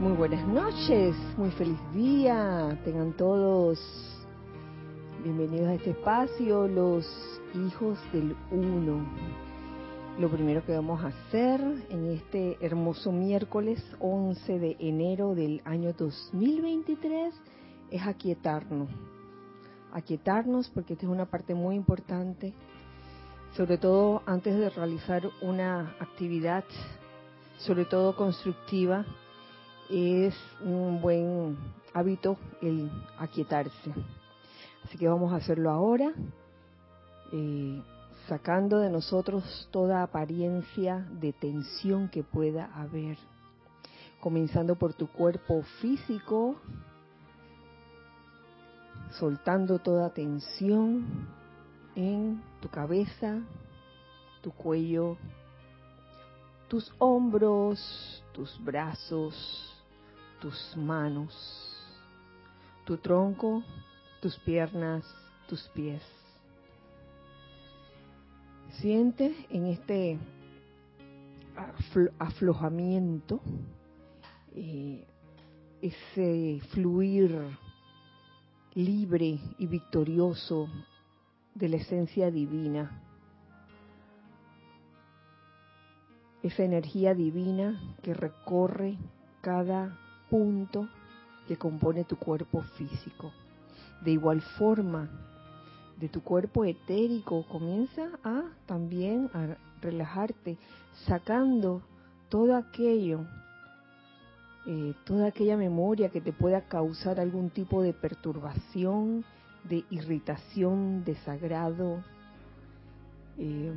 Muy buenas noches, muy feliz día. Tengan todos bienvenidos a este espacio, los hijos del uno. Lo primero que vamos a hacer en este hermoso miércoles 11 de enero del año 2023 es aquietarnos. Aquietarnos porque esta es una parte muy importante, sobre todo antes de realizar una actividad, sobre todo constructiva es un buen hábito el aquietarse. Así que vamos a hacerlo ahora, eh, sacando de nosotros toda apariencia de tensión que pueda haber. Comenzando por tu cuerpo físico, soltando toda tensión en tu cabeza, tu cuello, tus hombros, tus brazos, tus manos, tu tronco, tus piernas, tus pies. Siente en este aflojamiento eh, ese fluir libre y victorioso de la esencia divina, esa energía divina que recorre cada punto que compone tu cuerpo físico. De igual forma, de tu cuerpo etérico comienza a también a relajarte, sacando todo aquello, eh, toda aquella memoria que te pueda causar algún tipo de perturbación, de irritación, desagrado, eh,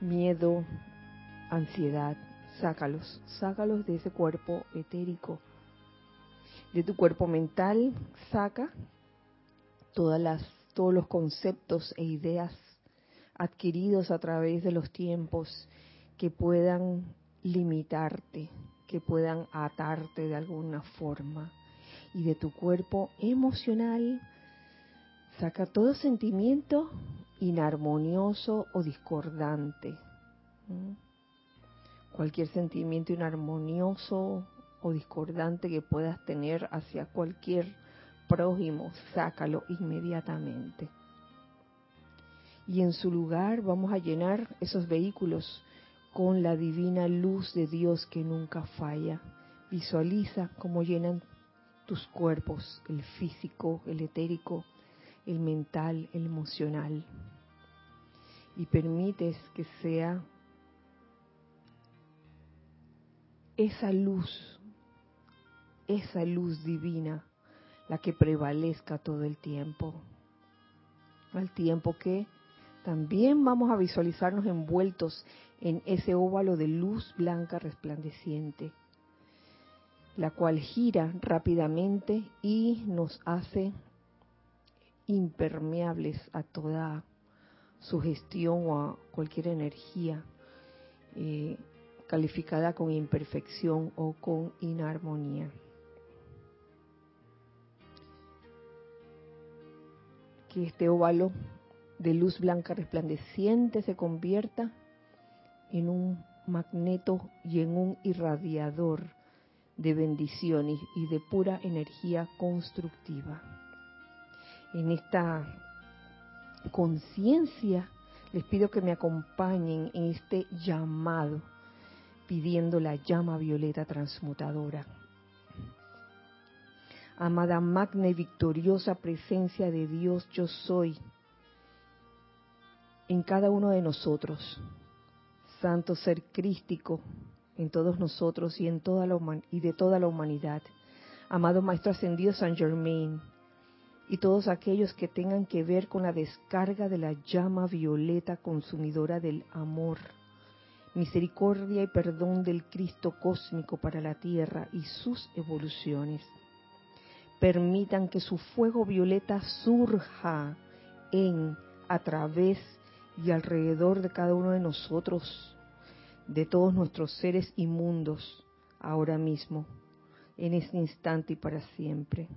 miedo, ansiedad. Sácalos, sácalos de ese cuerpo etérico de tu cuerpo mental, saca todas las, todos los conceptos e ideas adquiridos a través de los tiempos que puedan limitarte, que puedan atarte de alguna forma. Y de tu cuerpo emocional, saca todo sentimiento inarmonioso o discordante. Cualquier sentimiento inarmonioso o discordante que puedas tener hacia cualquier prójimo, sácalo inmediatamente. Y en su lugar vamos a llenar esos vehículos con la divina luz de Dios que nunca falla. Visualiza cómo llenan tus cuerpos, el físico, el etérico, el mental, el emocional. Y permites que sea esa luz esa luz divina la que prevalezca todo el tiempo. Al tiempo que también vamos a visualizarnos envueltos en ese óvalo de luz blanca resplandeciente, la cual gira rápidamente y nos hace impermeables a toda sugestión o a cualquier energía eh, calificada con imperfección o con inarmonía. Que este óvalo de luz blanca resplandeciente se convierta en un magneto y en un irradiador de bendiciones y de pura energía constructiva. En esta conciencia les pido que me acompañen en este llamado pidiendo la llama violeta transmutadora amada magna y victoriosa presencia de Dios yo soy en cada uno de nosotros, santo ser crístico en todos nosotros y en toda la y de toda la humanidad, amado maestro ascendido San Germain y todos aquellos que tengan que ver con la descarga de la llama violeta consumidora del amor, misericordia y perdón del Cristo cósmico para la tierra y sus evoluciones permitan que su fuego violeta surja en, a través y alrededor de cada uno de nosotros, de todos nuestros seres inmundos, ahora mismo, en este instante y para siempre.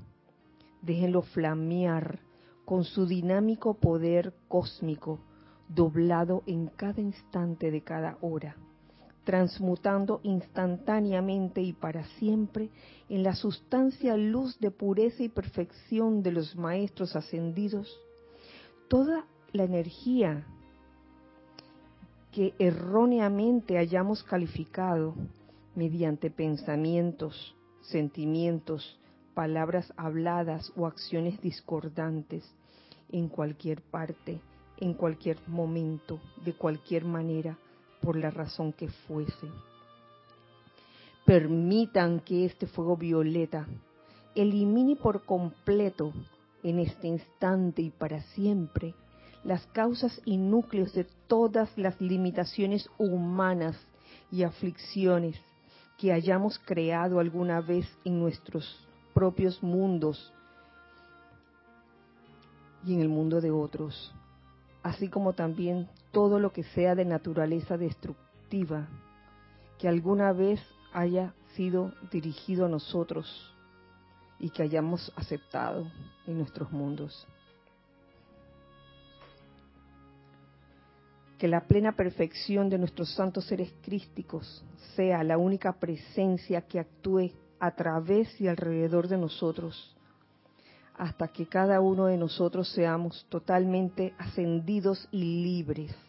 Déjenlo flamear con su dinámico poder cósmico, doblado en cada instante de cada hora, transmutando instantáneamente y para siempre en la sustancia luz de pureza y perfección de los maestros ascendidos, toda la energía que erróneamente hayamos calificado mediante pensamientos, sentimientos, palabras habladas o acciones discordantes en cualquier parte, en cualquier momento, de cualquier manera, por la razón que fuese. Permitan que este fuego violeta elimine por completo en este instante y para siempre las causas y núcleos de todas las limitaciones humanas y aflicciones que hayamos creado alguna vez en nuestros propios mundos y en el mundo de otros así como también todo lo que sea de naturaleza destructiva que alguna vez haya sido dirigido a nosotros y que hayamos aceptado en nuestros mundos. Que la plena perfección de nuestros santos seres crísticos sea la única presencia que actúe a través y alrededor de nosotros hasta que cada uno de nosotros seamos totalmente ascendidos y libres.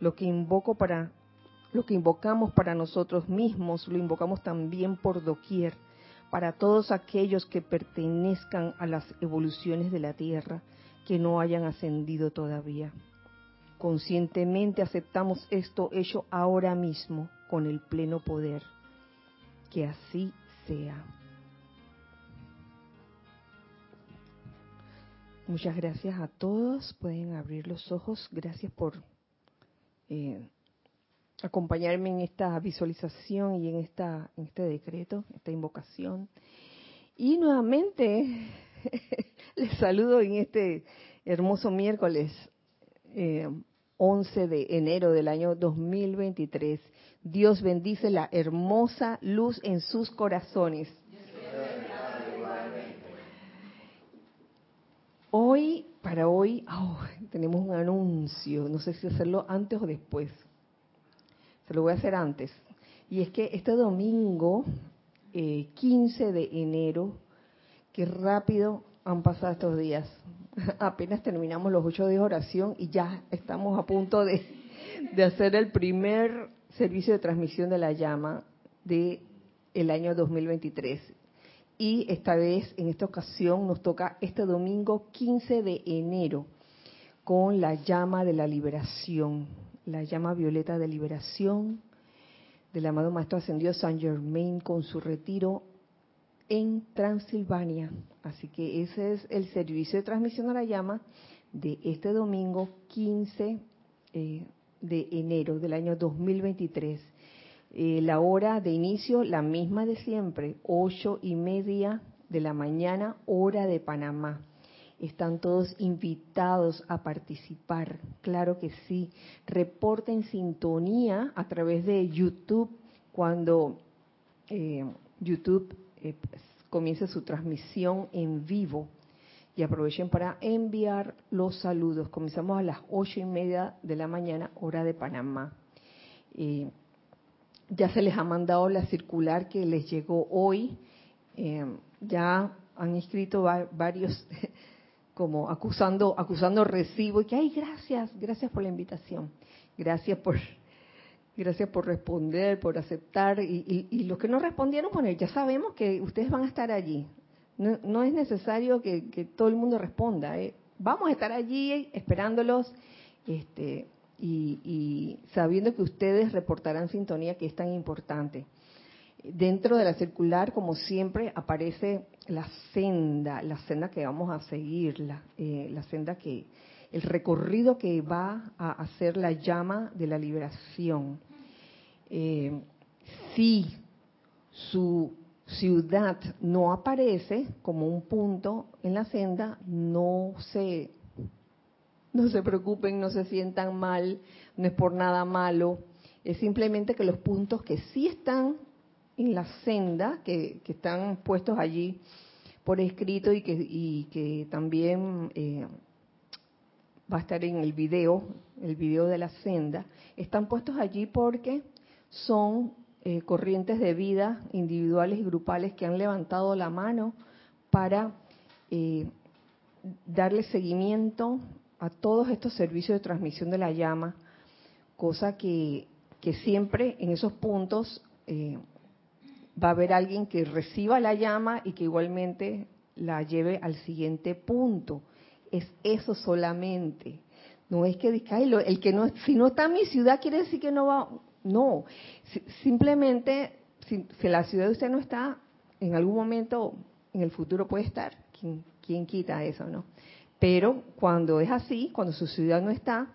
Lo que invoco para lo que invocamos para nosotros mismos, lo invocamos también por doquier, para todos aquellos que pertenezcan a las evoluciones de la Tierra que no hayan ascendido todavía. Conscientemente aceptamos esto hecho ahora mismo con el pleno poder. Que así sea. Muchas gracias a todos. Pueden abrir los ojos. Gracias por eh, acompañarme en esta visualización y en esta en este decreto, esta invocación. Y nuevamente les saludo en este hermoso miércoles eh, 11 de enero del año 2023. Dios bendice la hermosa luz en sus corazones. Hoy, para hoy, oh, tenemos un anuncio, no sé si hacerlo antes o después. Se lo voy a hacer antes. Y es que este domingo, 15 eh, de enero, qué rápido han pasado estos días. Apenas terminamos los ocho días de oración y ya estamos a punto de, de hacer el primer servicio de transmisión de la llama de el año 2023 y esta vez, en esta ocasión, nos toca este domingo 15 de enero con la llama de la liberación, la llama violeta de liberación del amado Maestro Ascendido San Germain con su retiro en Transilvania. Así que ese es el servicio de transmisión a la llama de este domingo 15 eh, de enero del año 2023 eh, la hora de inicio, la misma de siempre, ocho y media de la mañana, hora de Panamá. Están todos invitados a participar, claro que sí. Reporten sintonía a través de YouTube cuando eh, YouTube eh, pues, comience su transmisión en vivo y aprovechen para enviar los saludos. Comenzamos a las ocho y media de la mañana, hora de Panamá. Ya se les ha mandado la circular que les llegó hoy. Eh, ya han escrito varios como acusando acusando recibo y que ay gracias gracias por la invitación gracias por gracias por responder por aceptar y, los que no respondieron bueno ya sabemos que ustedes van a estar allí no, es necesario que, todo el mundo responda ¿eh? vamos a estar allí esperándolos este y, sabiendo que ustedes reportarán sintonía que es tan importante. Dentro de la circular, como siempre, aparece la senda, la senda que vamos a seguir, la, eh, la senda que, el recorrido que va a hacer la llama de la liberación. Eh, si su ciudad no aparece como un punto en la senda, no se no se preocupen, no se sientan mal, no es por nada malo, es simplemente que los puntos que sí están en la senda, que, están puestos allí por escrito y que, que también eh, va a estar en el video, el video de la senda, están puestos allí porque son eh, corrientes de vida individuales y grupales que han levantado la mano para eh, darle seguimiento a todos estos servicios de transmisión de la llama, cosa que, siempre en esos puntos eh, va a haber alguien que reciba la llama y que igualmente la lleve al siguiente punto. Es eso solamente. No es que el que no, si no está en mi ciudad quiere decir que no va. No, simplemente si, la ciudad de usted no está, en algún momento en el futuro puede estar. ¿Quién, quién quita eso, no? Pero cuando es así, cuando su ciudad no está,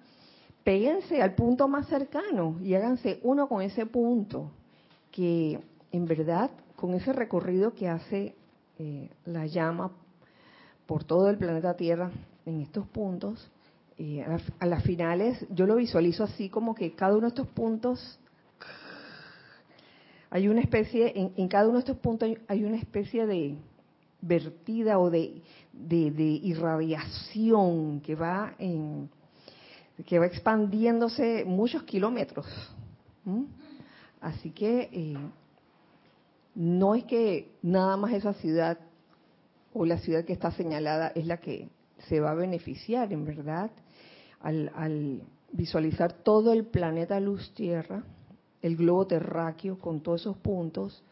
péguense al punto más cercano y háganse uno con ese punto, que en verdad, con ese recorrido que hace eh, la llama por todo el planeta Tierra en estos puntos, eh, a, las finales yo lo visualizo así como que cada uno de estos puntos hay una especie, en, en cada uno de estos puntos hay una especie de vertida o de, de, irradiación que va en, que va expandiéndose muchos kilómetros. Así que eh, no es que nada más esa ciudad o la ciudad que está señalada es la que se va a beneficiar, en verdad, al, al visualizar todo el planeta luz tierra, el globo terráqueo con todos esos puntos,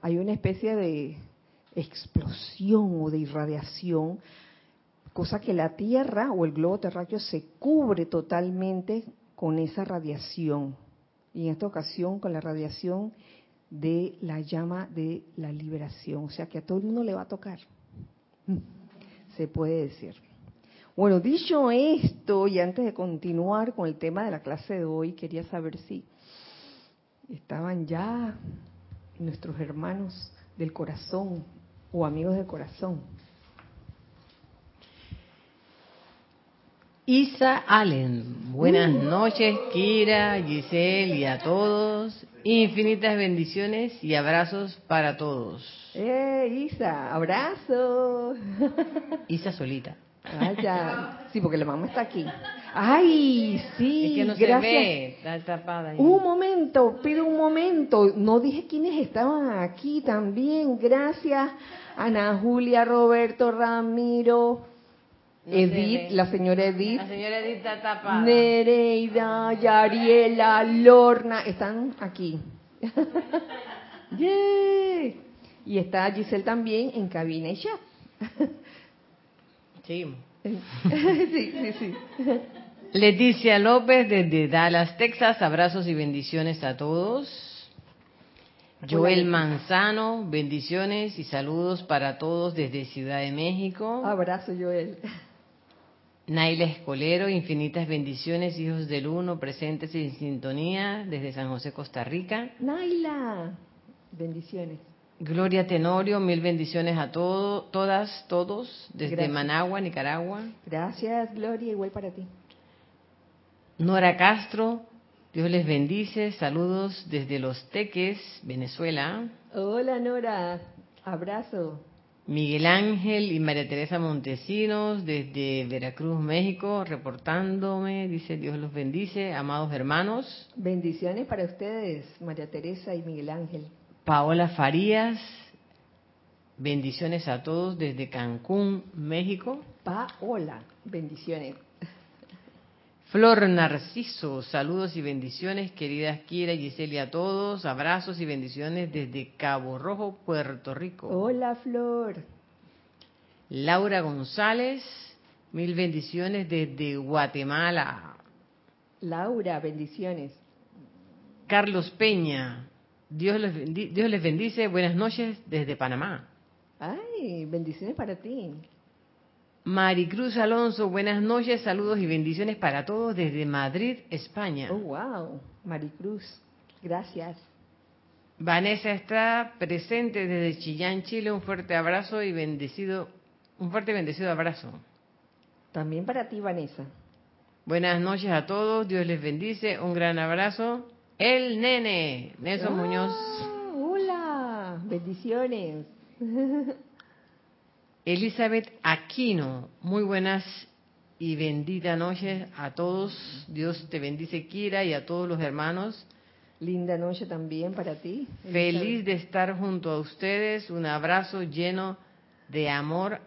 hay una especie de explosión o de irradiación, cosa que la Tierra o el globo terráqueo se cubre totalmente con esa radiación. Y en esta ocasión con la radiación de la llama de la liberación. O sea que a todo el mundo le va a tocar. Se puede decir. Bueno, dicho esto, y antes de continuar con el tema de la clase de hoy, quería saber si estaban ya nuestros hermanos del corazón o amigos del corazón. Isa Allen, buenas uh. noches Kira, Giselle y a todos. Infinitas bendiciones y abrazos para todos. ¡Eh, Isa! ¡Abrazo! Isa solita. Ah, Sí, porque la mamá está aquí. ¡Ay, sí! Es que no gracias. se ve, está tapada. Un momento, pido un momento. No dije quiénes estaban aquí también. Gracias, Ana Julia, Roberto, Ramiro, Edith, la señora Edith. La señora Edith está tapada. Nereida, Yariela, Lorna, están aquí. ¡Yeah! Y está Giselle también en cabina y chat. sí. sí, sí, sí. Leticia López desde Dallas, Texas. Abrazos y bendiciones a todos. Joel Manzano, bendiciones y saludos para todos desde Ciudad de México. Abrazo, Joel. Naila Escolero, infinitas bendiciones, hijos del uno, presentes en sintonía desde San José, Costa Rica. Naila, bendiciones. Gloria Tenorio, mil bendiciones a todos, todas, todos, desde Managua, Nicaragua. Gracias, Gloria, igual para ti. Nora Castro, Dios les bendice, saludos desde Los Teques, Venezuela. Hola Nora, abrazo. Miguel Ángel y María Teresa Montesinos desde Veracruz, México, reportándome, dice Dios los bendice, amados hermanos. Bendiciones para ustedes, María Teresa y Miguel Ángel. Paola Farías, bendiciones a todos desde Cancún, México. Paola, bendiciones. Flor Narciso, saludos y bendiciones, queridas Kira y Giselle a todos, abrazos y bendiciones desde Cabo Rojo, Puerto Rico. Hola Flor. Laura González, mil bendiciones desde Guatemala. Laura, bendiciones. Carlos Peña, Dios les, Dios les bendice. Buenas noches desde Panamá. Ay, bendiciones para ti. Maricruz Alonso, buenas noches, saludos y bendiciones para todos desde Madrid, España. Oh, wow. Maricruz, gracias. Vanessa está presente desde Chillán, Chile. Un fuerte abrazo y bendecido, un fuerte bendecido abrazo. También para ti, Vanessa. Buenas noches a todos, Dios les bendice. Un gran abrazo el nene, Nelson ah, Muñoz. Hola, bendiciones. Elizabeth Aquino, muy buenas y bendita noche a todos. Dios te bendice, Kira, y a todos los hermanos. Linda noche también para ti. Feliz de estar junto a ustedes. Un abrazo lleno de amor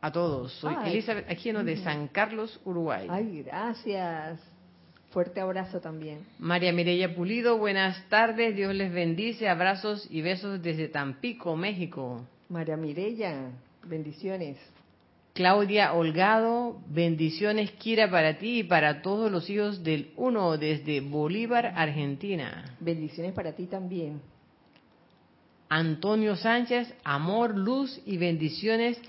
a todos. Soy Elizabeth Aquino de San Carlos, Uruguay. Ay, gracias. Fuerte abrazo también. María Mireya Pulido, buenas tardes. Dios les bendice. Abrazos y besos desde Tampico, México. María Mireya, bendiciones. Claudia Holgado, bendiciones Kira para ti y para todos los hijos del Uno desde Bolívar, Argentina. Bendiciones para ti también. Antonio Sánchez, amor, luz y bendiciones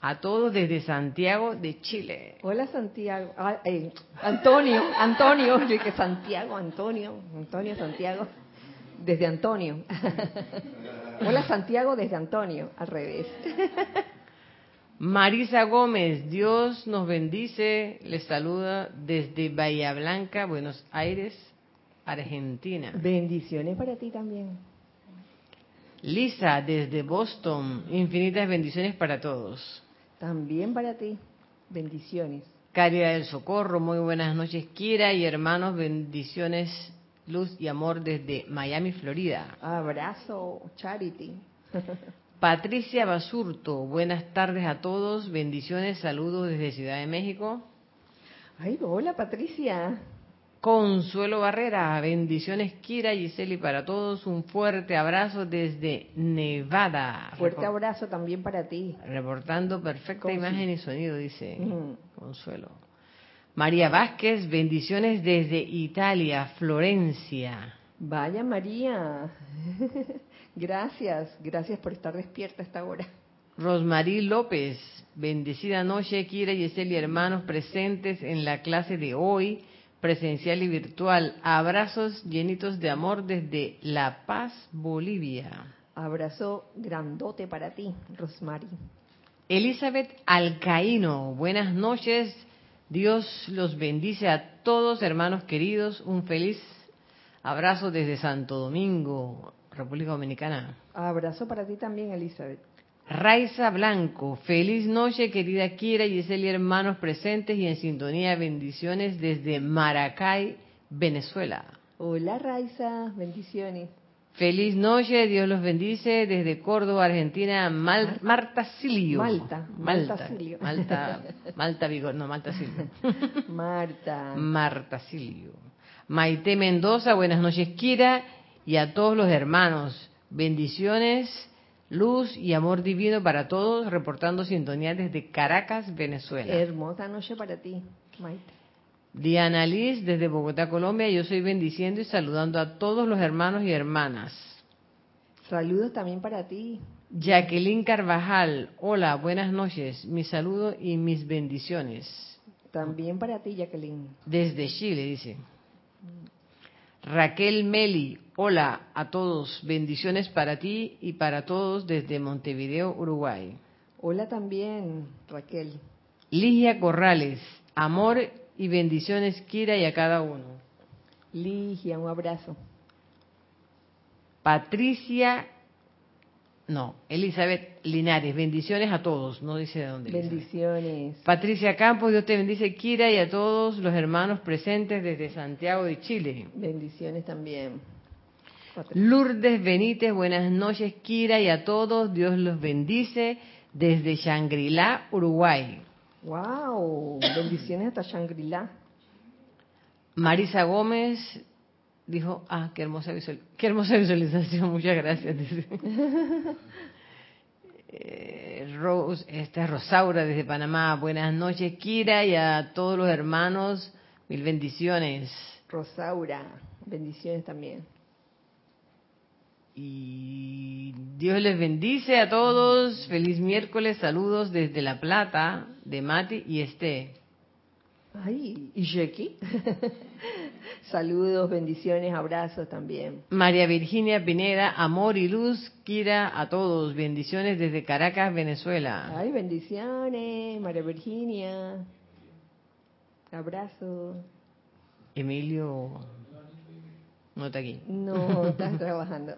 a todos desde Santiago de Chile. Hola Santiago, ah, eh, Antonio, Antonio, yo que Santiago, Antonio, Antonio Santiago, desde Antonio. Hola Santiago desde Antonio, al revés. Marisa Gómez, Dios nos bendice, les saluda desde Bahía Blanca, Buenos Aires, Argentina. Bendiciones para ti también. Lisa, desde Boston, infinitas bendiciones para todos. También para ti, bendiciones. Caridad del Socorro, muy buenas noches, Kira y hermanos, bendiciones, luz y amor desde Miami, Florida. Abrazo, Charity. Patricia Basurto, buenas tardes a todos, bendiciones, saludos desde Ciudad de México. Ay, hola Patricia. Consuelo Barrera, bendiciones Kira y Giseli para todos, un fuerte abrazo desde Nevada. Fuerte abrazo también para ti. Reportando perfecta imagen y sonido, dice Consuelo. María Vázquez, bendiciones desde Italia, Florencia. Vaya María. Gracias, gracias por estar despierta a esta hora. Rosmarí López, bendecida noche, Kira y Esteli, hermanos presentes en la clase de hoy, presencial y virtual. Abrazos llenitos de amor desde La Paz, Bolivia. Abrazo grandote para ti, Rosmarí. Elizabeth Alcaíno, buenas noches. Dios los bendice a todos, hermanos queridos. Un feliz abrazo desde Santo Domingo. República Dominicana. Abrazo para ti también, Elizabeth. Raiza Blanco, feliz noche, querida Kira y Giseli, hermanos presentes y en sintonía. Bendiciones desde Maracay, Venezuela. Hola, Raiza, bendiciones. Feliz noche, Dios los bendice desde Córdoba, Argentina, Marta Silio. Malta, Malta, Silio. Malta, Malta Vigor, no, Malta Silio. Marta. Marta Silio. Maite Mendoza, buenas noches, Kira y a todos los hermanos. Bendiciones, luz y amor divino para todos, reportando sintonía desde Caracas, Venezuela. Hermosa noche para ti, Maite. Diana Liz, desde Bogotá, Colombia, yo soy bendiciendo y saludando a todos los hermanos y hermanas. Saludos también para ti. Jacqueline Carvajal, hola, buenas noches, mi saludo y mis bendiciones. También para ti, Jacqueline. Desde Chile, dice. Raquel Meli, hola a todos, bendiciones para ti y para todos desde Montevideo, Uruguay. Hola también, Raquel. Ligia Corrales, amor y bendiciones, Kira, y a cada uno. Ligia, un abrazo. Patricia no, Elizabeth Linares, bendiciones a todos, no dice de dónde. Bendiciones. Patricia Campos, Dios te bendice, Kira, y a todos los hermanos presentes desde Santiago de Chile. Bendiciones también. Lourdes Benítez, buenas noches, Kira, y a todos, Dios los bendice desde Shangri-La, Uruguay. ¡Wow! Bendiciones hasta Shangri-La. Marisa Gómez, dijo, ah, qué hermosa, visual, qué hermosa visualización, muchas gracias. eh, Rose, esta es Rosaura desde Panamá, buenas noches Kira y a todos los hermanos, mil bendiciones. Rosaura, bendiciones también. Y Dios les bendice a todos, feliz miércoles, saludos desde La Plata, de Mati y Este. Ay, y Jackie. Saludos, bendiciones, abrazos también. María Virginia Pineda, amor y luz, Kira, a todos. Bendiciones desde Caracas, Venezuela. Ay, bendiciones, María Virginia. Abrazo. Emilio, no está aquí. No, está trabajando.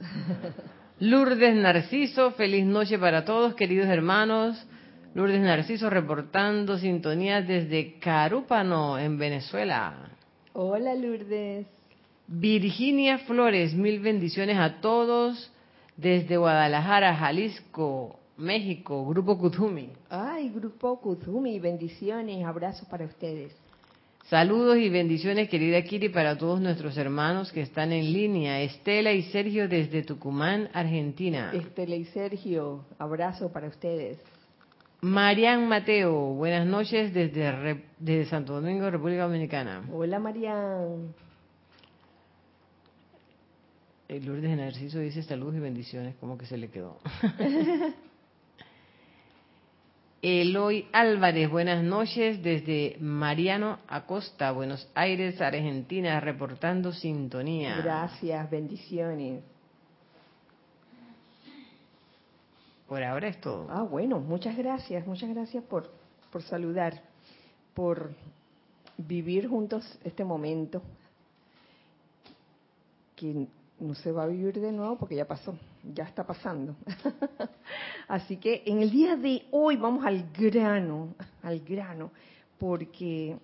Lourdes Narciso, feliz noche para todos, queridos hermanos. Lourdes Narciso reportando sintonía desde Carúpano, en Venezuela. Hola Lourdes. Virginia Flores, mil bendiciones a todos desde Guadalajara, Jalisco, México, Grupo Kuzumi. Ay, Grupo Kuzumi, bendiciones, abrazos para ustedes. Saludos y bendiciones, querida Kiri, para todos nuestros hermanos que están en línea. Estela y Sergio desde Tucumán, Argentina. Estela y Sergio, abrazo para ustedes. Marian Mateo, buenas noches desde, desde Santo Domingo, República Dominicana. Hola Marian. El Lourdes de Narciso dice saludos y bendiciones, como que se le quedó. Eloy Álvarez, buenas noches desde Mariano Acosta, Buenos Aires, Argentina, reportando sintonía. Gracias, bendiciones. Por ahora es todo. Ah, bueno, muchas gracias, muchas gracias por, por saludar, por vivir juntos este momento que no se va a vivir de nuevo porque ya pasó, ya está pasando. Así que en el día de hoy vamos al grano, al grano, porque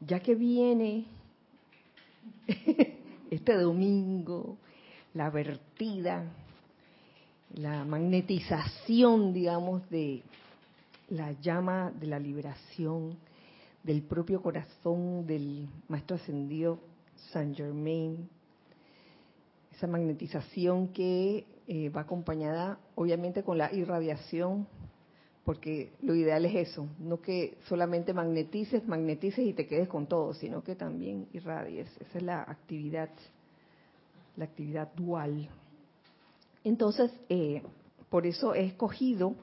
ya que viene este domingo, la vertida, la magnetización, digamos, de la llama de la liberación del propio corazón del Maestro Ascendido Saint Germain, esa magnetización que eh, va acompañada obviamente con la irradiación, porque lo ideal es eso, no que solamente magnetices, magnetices y te quedes con todo, sino que también irradies. Esa es la actividad, la actividad dual. Entonces, eh, por eso he escogido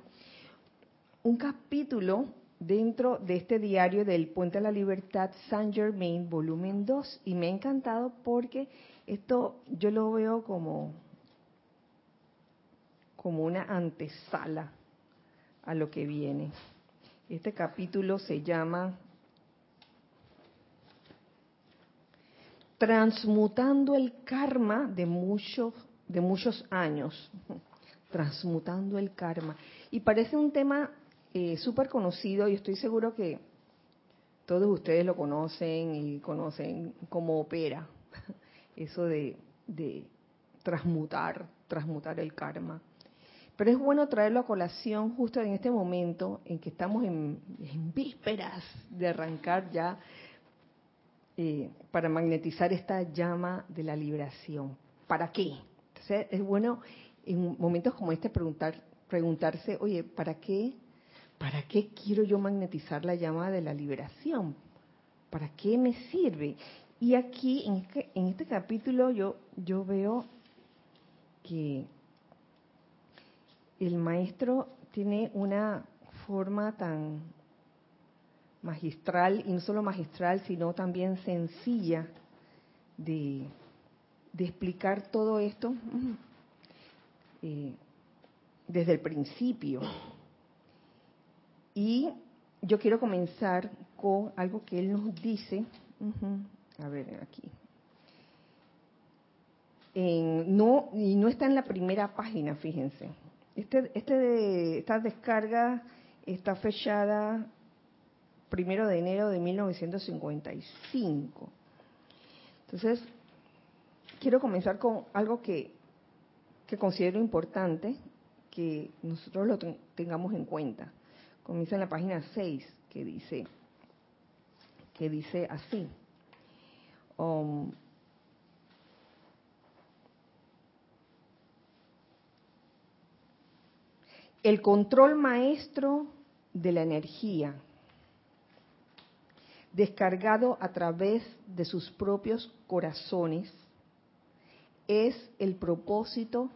un capítulo dentro de este diario del Puente a la Libertad Saint Germain, volumen 2, y me ha encantado porque esto yo lo veo como, como una antesala a lo que viene. Este capítulo se llama Transmutando el karma de muchos, de muchos años. Transmutando el karma. Y parece un tema eh, súper conocido y estoy seguro que todos ustedes lo conocen y conocen cómo opera eso de, transmutar, transmutar el karma. Pero es bueno traerlo a colación justo en este momento en que estamos en, vísperas de arrancar ya eh, para magnetizar esta llama de la liberación. ¿Para qué? Entonces es bueno en momentos como este preguntar, preguntarse, oye, ¿para qué? ¿Para qué quiero yo magnetizar la llama de la liberación? ¿Para qué me sirve? Y aquí, en este, en este capítulo, yo veo que el maestro tiene una forma tan magistral, y no solo magistral, sino también sencilla de, explicar todo esto eh, desde el principio. Y yo quiero comenzar con algo que él nos dice. A ver, aquí. no, y no está en la primera página, fíjense. Este, este esta descarga está fechada primero de enero de 1955. Entonces, quiero comenzar con algo que, que considero importante que nosotros lo tengamos en cuenta. Comienza en la página 6, que dice, que dice así. Um, el control maestro de la energía, descargado a través de sus propios corazones, es el propósito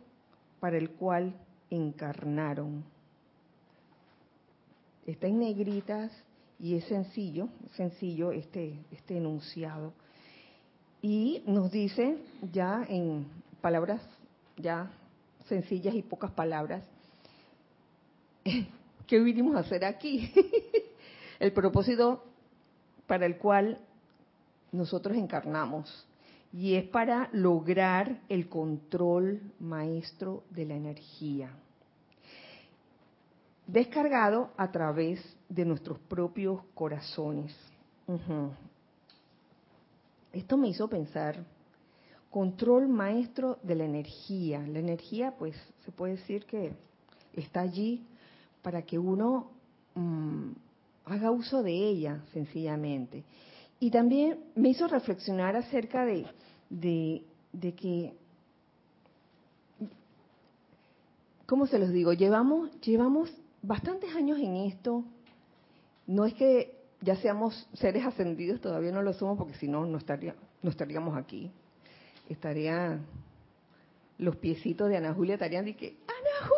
para el cual encarnaron. Está en negritas y es sencillo, sencillo este, este enunciado y nos dice ya en palabras ya sencillas y pocas palabras, ¿qué vinimos a hacer aquí? el propósito para el cual nosotros encarnamos. Y es para lograr el control maestro de la energía. descargado a través de nuestros propios corazones. Esto me hizo pensar, control maestro de la energía. La energía, pues, se puede decir que está allí para que uno mm, haga uso de ella, sencillamente. Y también me hizo reflexionar acerca de, de que ¿cómo se los digo? Llevamos, llevamos bastantes años en esto. No es que ya seamos seres ascendidos, todavía no lo somos, porque si no, no, estaría, no estaríamos aquí. Estaría los piecitos de Ana Julia estarían de que, ¡Ana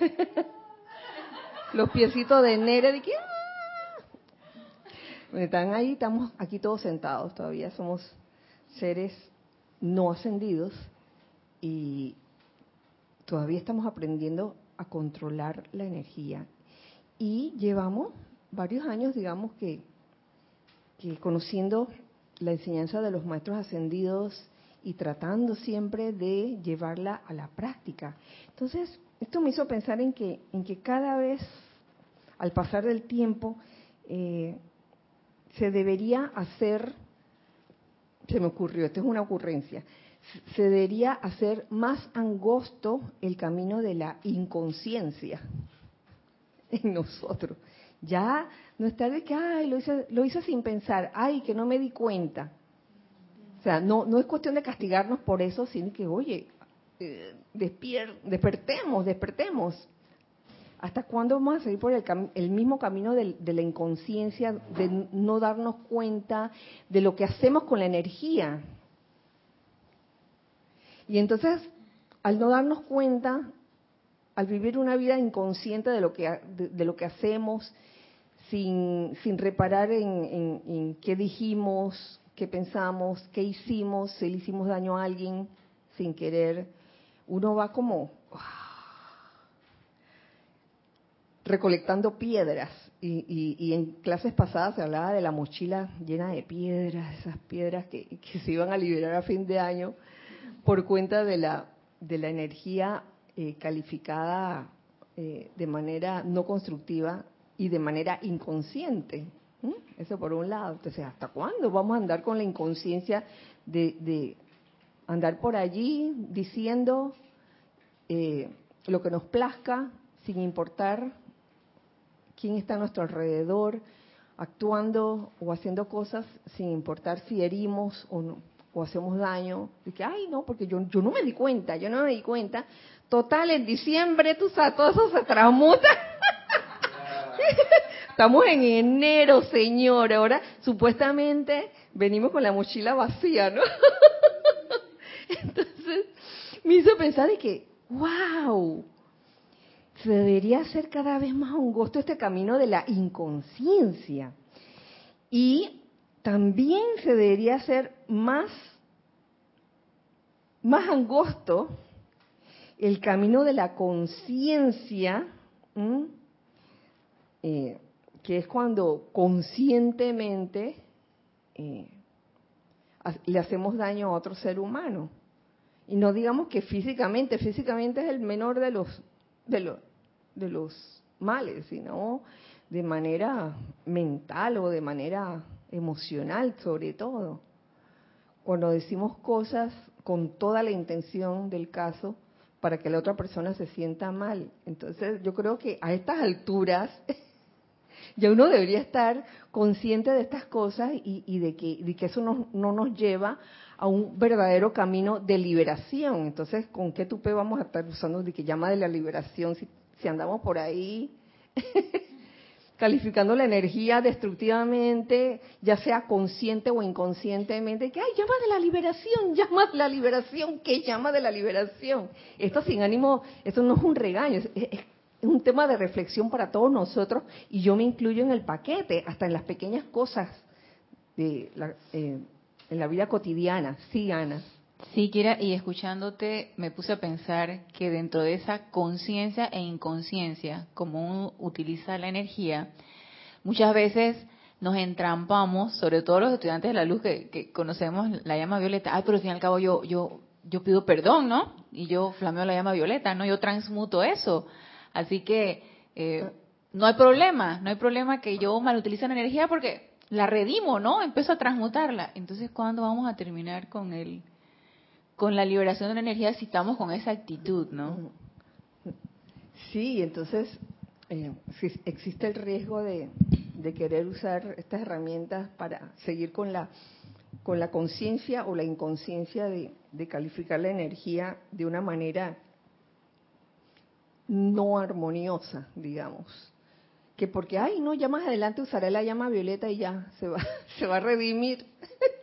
Julia! los piecitos de Nere de que, ¡ah! Están ahí, estamos aquí todos sentados, todavía somos seres no ascendidos y, todavía estamos aprendiendo a controlar la energía. Y llevamos varios años, digamos que, conociendo la enseñanza de los maestros ascendidos y tratando siempre de llevarla a la práctica. Entonces, esto me hizo pensar en que, en que cada vez, al pasar del tiempo, eh, se debería hacer, se me ocurrió, esto es una ocurrencia, se debería hacer más angosto el camino de la inconsciencia en nosotros. Ya no está de que, ay, lo hice, lo hice sin pensar, ay, que no me di cuenta. O sea, no, no es cuestión de castigarnos por eso, sino que, oye, eh, despertemos, despertemos. ¿Hasta cuándo vamos a seguir por el, el mismo camino de, la inconsciencia, de no darnos cuenta de lo que hacemos con la energía? Y entonces, al no darnos cuenta, al vivir una vida inconsciente de lo que, de, lo que hacemos, sin, sin reparar en, qué dijimos, qué pensamos, qué hicimos, si le hicimos daño a alguien sin querer, uno va como recolectando piedras. Y, en clases pasadas se hablaba de la mochila llena de piedras, esas piedras que, que se iban a liberar a fin de año por cuenta de la, de la energía eh, calificada eh, de manera no constructiva y de manera inconsciente. Eso por un lado. Entonces, ¿hasta cuándo vamos a andar con la inconsciencia de, andar por allí diciendo eh, lo que nos plazca sin importar quién está a nuestro alrededor, actuando o haciendo cosas sin importar si herimos o no? o hacemos daño, de que, ay, no, porque yo, yo no me di cuenta, yo no me di cuenta. Total, en diciembre, tú sabes, todo eso se transmuta. Estamos en enero, señor. Ahora, supuestamente, venimos con la mochila vacía, ¿no? Entonces, me hizo pensar de que, wow, se debería hacer cada vez más angosto este camino de la inconsciencia. Y también se debería hacer más, más angosto el camino de la conciencia, eh, que es cuando conscientemente eh, le hacemos daño a otro ser humano. Y no digamos que físicamente, físicamente es el menor de los, de los, de los males, sino de manera mental o de manera emocional sobre todo. Cuando decimos cosas con toda la intención del caso para que la otra persona se sienta mal. Entonces yo creo que a estas alturas ya uno debería estar consciente de estas cosas y, de, que, de, que, eso no, no, nos lleva a un verdadero camino de liberación. Entonces, ¿con qué tupe vamos a estar usando de que llama de la liberación si andamos por ahí calificando la energía destructivamente, ya sea consciente o inconscientemente, que, ay, llama de la liberación, llama de la liberación, ¿qué llama de la liberación? Esto sin ánimo, esto no es un regaño, es, un tema de reflexión para todos nosotros y yo me incluyo en el paquete, hasta en las pequeñas cosas de la, eh, en la vida cotidiana. Sí, Ana. Sí, Kira, y escuchándote me puse a pensar que dentro de esa conciencia e inconsciencia, como uno utiliza la energía, muchas veces nos entrampamos, sobre todo los estudiantes de la luz que, conocemos la llama violeta, ay, pero al fin y al cabo yo, yo, yo pido perdón, ¿no? Y yo flameo la llama violeta, ¿no? Yo transmuto eso. Así que eh, no hay problema, no hay problema que yo malutilice la energía porque la redimo, ¿no? Empiezo a transmutarla. Entonces, ¿cuándo vamos a terminar con el con la liberación de la energía si estamos con esa actitud, ¿no? Sí, entonces eh, existe el riesgo de, querer usar estas herramientas para seguir con la con la conciencia o la inconsciencia de, de calificar la energía de una manera no armoniosa, digamos que porque, ay, no, ya más adelante usaré la llama violeta y ya se va, se va a redimir.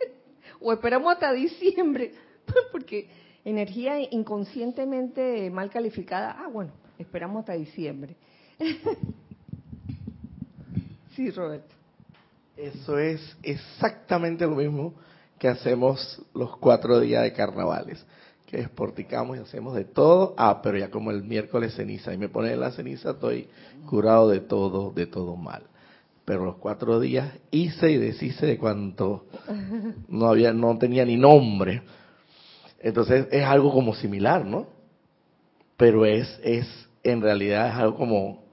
o esperamos hasta diciembre, porque energía inconscientemente mal calificada, ah, bueno, esperamos hasta diciembre. sí, Roberto. Eso es exactamente lo mismo que hacemos los cuatro días de carnavales que esporticamos y hacemos de todo. Ah, pero ya como el miércoles ceniza y me ponen la ceniza, estoy curado de todo, de todo mal. Pero los cuatro días hice y deshice de cuanto no había, no tenía ni nombre. Entonces es algo como similar, ¿no? Pero es, es, en realidad es algo como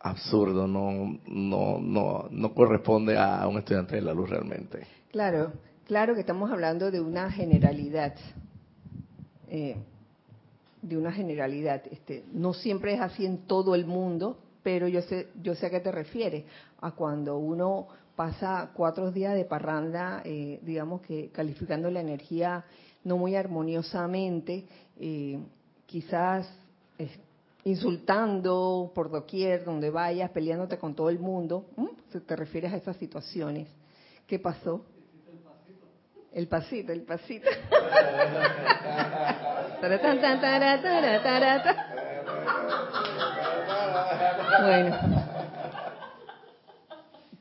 absurdo, no, no, no, no corresponde a un estudiante de la luz realmente. Claro, claro que estamos hablando de una generalidad eh, de una generalidad. Este, no siempre es así en todo el mundo, pero yo sé, yo sé a qué te refieres, a cuando uno pasa cuatro días de parranda, eh, digamos que calificando la energía no muy armoniosamente, eh, quizás insultando por doquier, donde vayas, peleándote con todo el mundo. si ¿Te refieres a esas situaciones? ¿Qué pasó? El pasito, el pasito. bueno,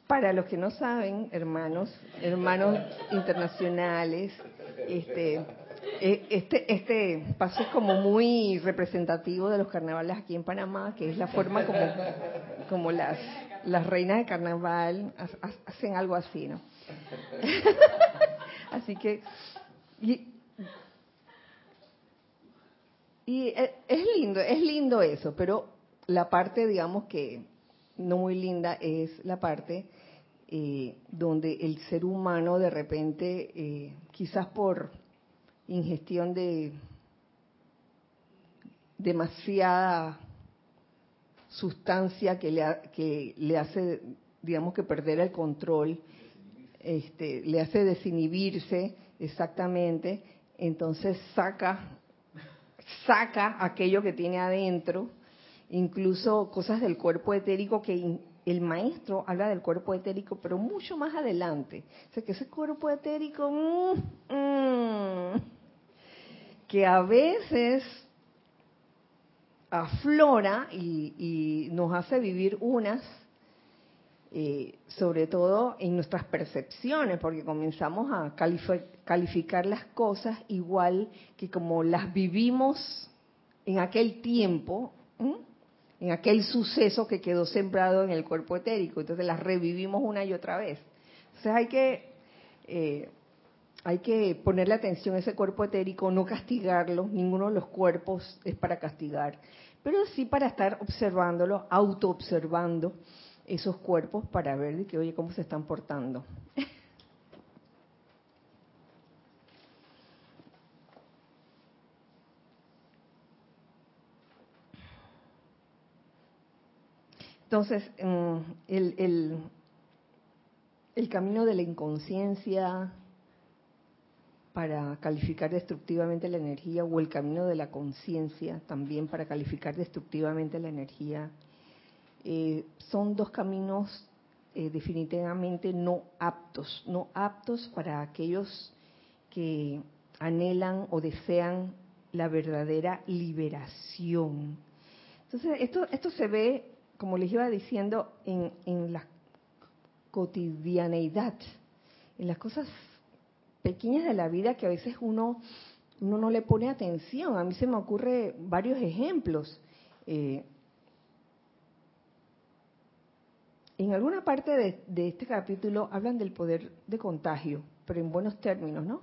para los que no saben, hermanos, hermanos internacionales, este, e, este, este paso es como muy representativo de los carnavales aquí en Panamá, que es la forma como, como las, las reinas de carnaval hacen algo así, ¿no? Así que, y, e, es lindo, es lindo eso, pero la parte, digamos que no muy linda es la parte eh, donde el ser humano de repente, eh, quizás por ingestión de demasiada sustancia que le, que le hace, digamos que perder el control, este, le hace desinhibirse exactamente, entonces saca, saca aquello que tiene adentro, incluso cosas del cuerpo etérico que el maestro habla del cuerpo etérico, pero mucho más adelante. O sea, que ese cuerpo etérico, mm, mm, que a veces aflora y nos hace vivir unas eh, sobre todo en nuestras percepciones, porque comenzamos a calificar las cosas igual que como las vivimos en aquel tiempo, en aquel suceso que quedó sembrado en el cuerpo etérico, entonces las revivimos una y otra vez. Entonces hay que eh, hay que ponerle atención a ese cuerpo etérico, no castigarlo, ninguno de los cuerpos es para castigar, pero sí para estar observándolo, auto-observando esos cuerpos para ver que, oye, cómo se están portando. Entonces, mm, el, el, el camino de la inconsciencia para calificar destructivamente la energía o el camino de la conciencia también para calificar destructivamente la energía eh, son dos caminos eh, definitivamente no aptos, no aptos para aquellos que anhelan o desean la verdadera liberación. Entonces, esto, esto se ve, como les iba diciendo, en, en la cotidianeidad, en las cosas pequeñas de la vida que a veces uno, uno no le pone atención. A mí se me ocurre varios ejemplos. Eh, en alguna parte de, este capítulo hablan del poder de contagio, pero en buenos términos, ¿no?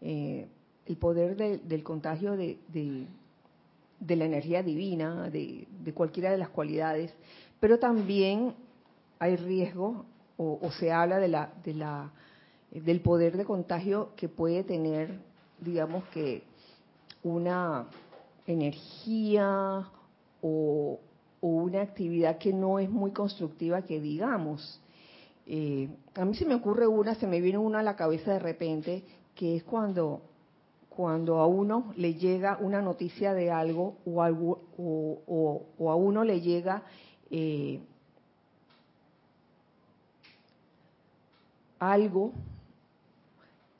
Eh, el poder del contagio de, de la energía divina, de, cualquiera de las cualidades, pero también hay riesgo o, se habla de la, de la, del poder de contagio que puede tener, digamos que, una energía o, una actividad que no es muy constructiva que digamos. Eh, a mí se me ocurre una, se me viene una a la cabeza de repente, que es cuando cuando a uno le llega una noticia de algo o, algo, o, a uno le llega eh, algo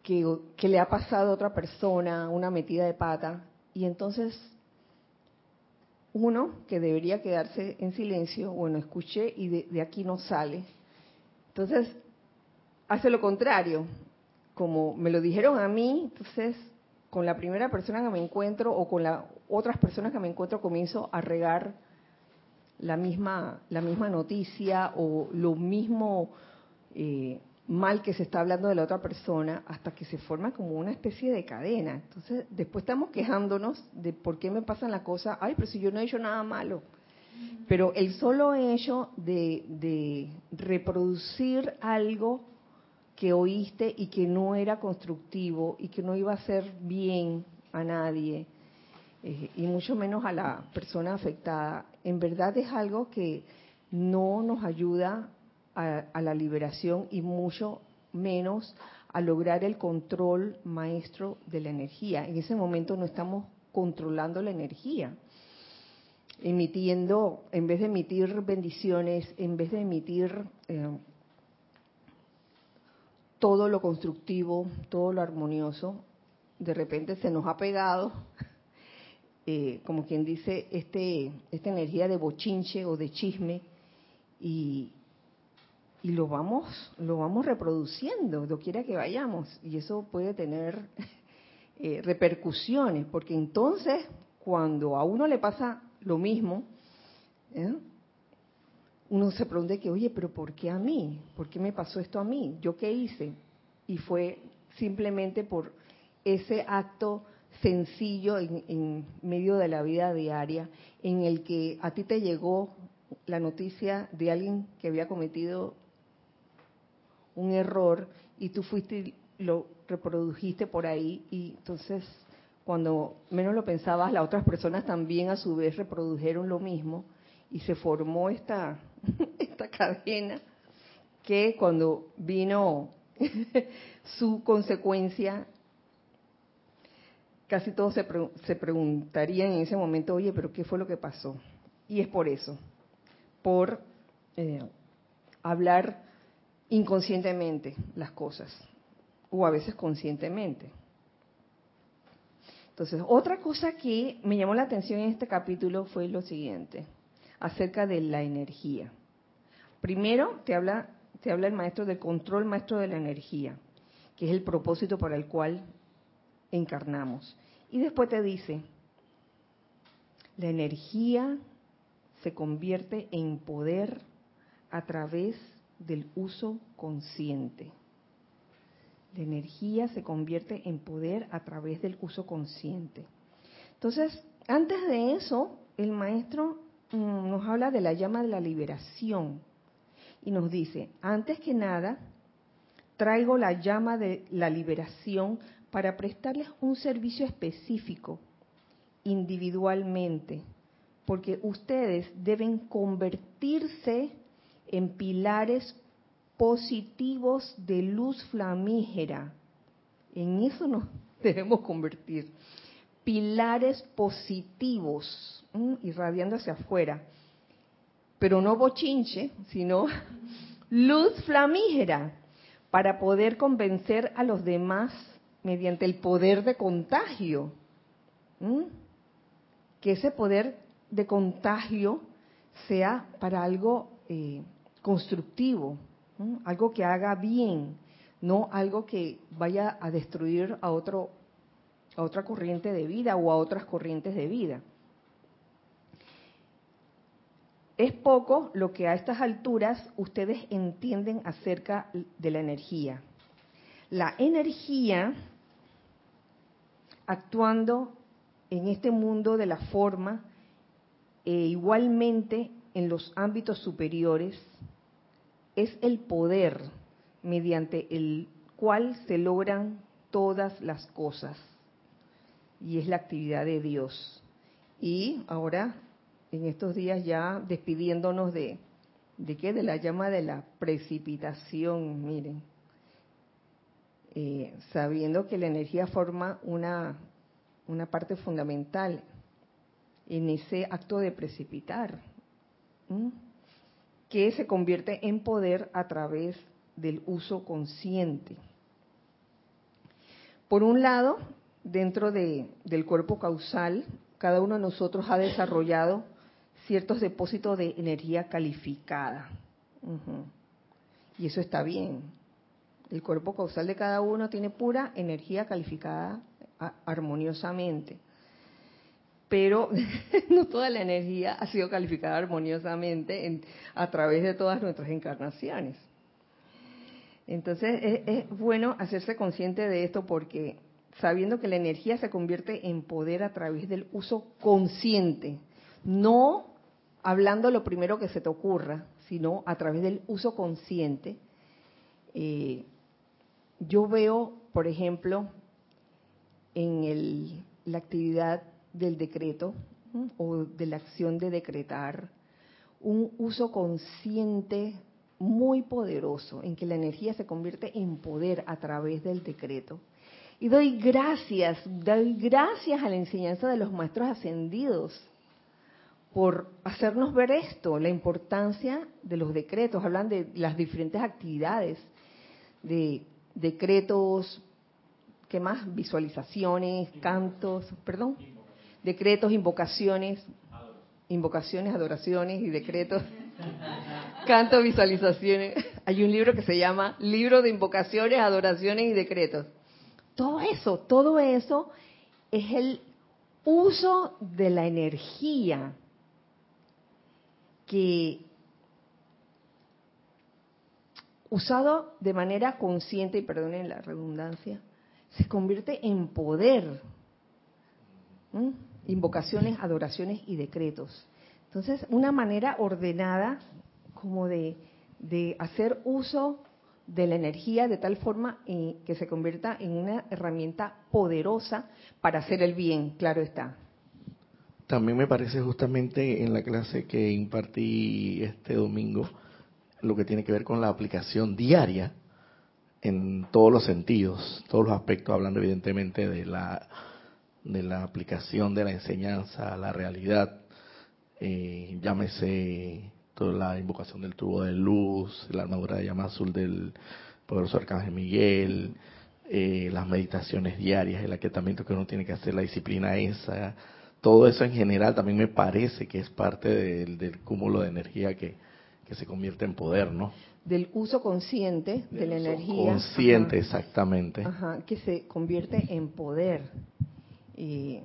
que, le ha pasado a otra persona, una metida de pata, y entonces uno que debería quedarse en silencio, bueno, escuché y de aquí no sale. Entonces, hace lo contrario, como me lo dijeron a mí, entonces con la primera persona que me encuentro o con las otras personas que me encuentro comienzo a regar la misma, la misma noticia o lo mismo eh, mal que se está hablando de la otra persona hasta que se forma como una especie de cadena. Entonces, después estamos quejándonos de por qué me pasan las cosas. Ay, pero si yo no he hecho nada malo. Pero el solo hecho de, de reproducir algo que oíste y que no era constructivo y que no iba a hacer bien a nadie, eh, y mucho menos a la persona afectada, en verdad es algo que no nos ayuda a, la liberación y mucho menos a lograr el control maestro de la energía. En ese momento no estamos controlando la energía, emitiendo, en vez de emitir bendiciones, en vez de emitir eh, todo lo constructivo, todo lo armonioso, de repente se nos ha pegado, eh, como quien dice, este, esta energía de bochinche o de chisme y, lo vamos, lo vamos reproduciendo, quiera que vayamos, y eso puede tener eh, repercusiones, porque entonces cuando a uno le pasa lo mismo, ¿eh? Uno se pregunta que, oye, pero ¿por qué a mí? ¿Por qué me pasó esto a mí? ¿Yo qué hice? Y fue simplemente por ese acto sencillo en, medio de la vida diaria en el que a ti te llegó la noticia de alguien que había cometido un error y tú fuiste y lo reprodujiste por ahí y entonces cuando menos lo pensabas las otras personas también a su vez reprodujeron lo mismo y se formó esta esta cadena que cuando vino su consecuencia, casi todos se, se, preguntarían en ese momento, oye, pero ¿qué fue lo que pasó? Y es por eso, por eh, hablar inconscientemente las cosas, o a veces conscientemente. Entonces, otra cosa que me llamó la atención en este capítulo fue lo siguiente acerca de la energía. Primero te habla, el maestro del control maestro de la energía, que es el propósito para el cual encarnamos. Y después te dice, la energía se convierte en poder a través del uso consciente. La energía se convierte en poder a través del uso consciente. Entonces, antes de eso, el maestro nos habla de la llama de la liberación y nos dice, antes que nada, traigo la llama de la liberación para prestarles un servicio específico, individualmente, porque ustedes deben convertirse en pilares positivos de luz flamígera. En eso nos debemos convertir. Pilares positivos irradiando hacia afuera. Pero no bochinche, sino luz flamígera para poder convencer a los demás mediante el poder de contagio. Que ese poder de contagio sea para algo eh, constructivo, algo que haga bien, no algo que vaya a destruir a otro a otra corriente de vida o a otras corrientes de vida. Es poco lo que a estas alturas ustedes entienden acerca de la energía. La energía actuando en este mundo de la forma e igualmente en los ámbitos superiores es el poder mediante el cual se logran todas las cosas y es la actividad de Dios. Y ahora, en estos días ya despidiéndonos de, ¿de qué? De la llama de la precipitación, miren. Eh, sabiendo que la energía forma una, una parte fundamental en ese acto de precipitar, que se convierte en poder a través del uso consciente. Por un lado, dentro de, del cuerpo causal, cada uno de nosotros ha desarrollado ciertos depósitos de energía calificada. Y eso está bien. El cuerpo causal de cada uno tiene pura energía calificada armoniosamente. Pero no toda la energía ha sido calificada armoniosamente a través de todas nuestras encarnaciones. Entonces es, bueno hacerse consciente de esto porque sabiendo que la energía se convierte en poder a través del uso consciente, no hablando lo primero que se te ocurra, sino a través del uso consciente. Eh, yo veo, por ejemplo, en la actividad del decreto o de la acción de decretar, un uso consciente muy poderoso en que la energía se convierte en poder a través del decreto. Y doy gracias, doy gracias a la enseñanza de los maestros ascendidos por hacernos ver esto, la importancia de los decretos. Hablan de las diferentes actividades, de decretos, ¿qué más? Visualizaciones, cantos, perdón, decretos, invocaciones, invocaciones, adoraciones y decretos. Canto, visualizaciones. Hay un libro que se llama Libro de Invocaciones, Adoraciones y Decretos. Todo eso, todo eso es el uso de la energía que usado de manera consciente, y perdonen la redundancia, se convierte en poder. Invocaciones, adoraciones y decretos. Entonces, una manera ordenada como de, hacer uso de la energía de tal forma eh, que se convierta en una herramienta poderosa para hacer el bien, claro está. También me parece justamente en la clase que impartí este domingo lo que tiene que ver con la aplicación diaria en todos los sentidos, todos los aspectos, hablando evidentemente de la de la aplicación de la enseñanza a la realidad, eh, llámese toda la invocación del tubo de luz, la armadura de llama azul del poderoso arcángel Miguel, eh, las meditaciones diarias, el aquietamiento que uno tiene que hacer, la disciplina esa, todo eso en general también me parece que es parte del, cúmulo de energía que, que, se convierte en poder, ¿no? Del uso consciente de la energía. Consciente, exactamente. Ajá, que se convierte en poder. Y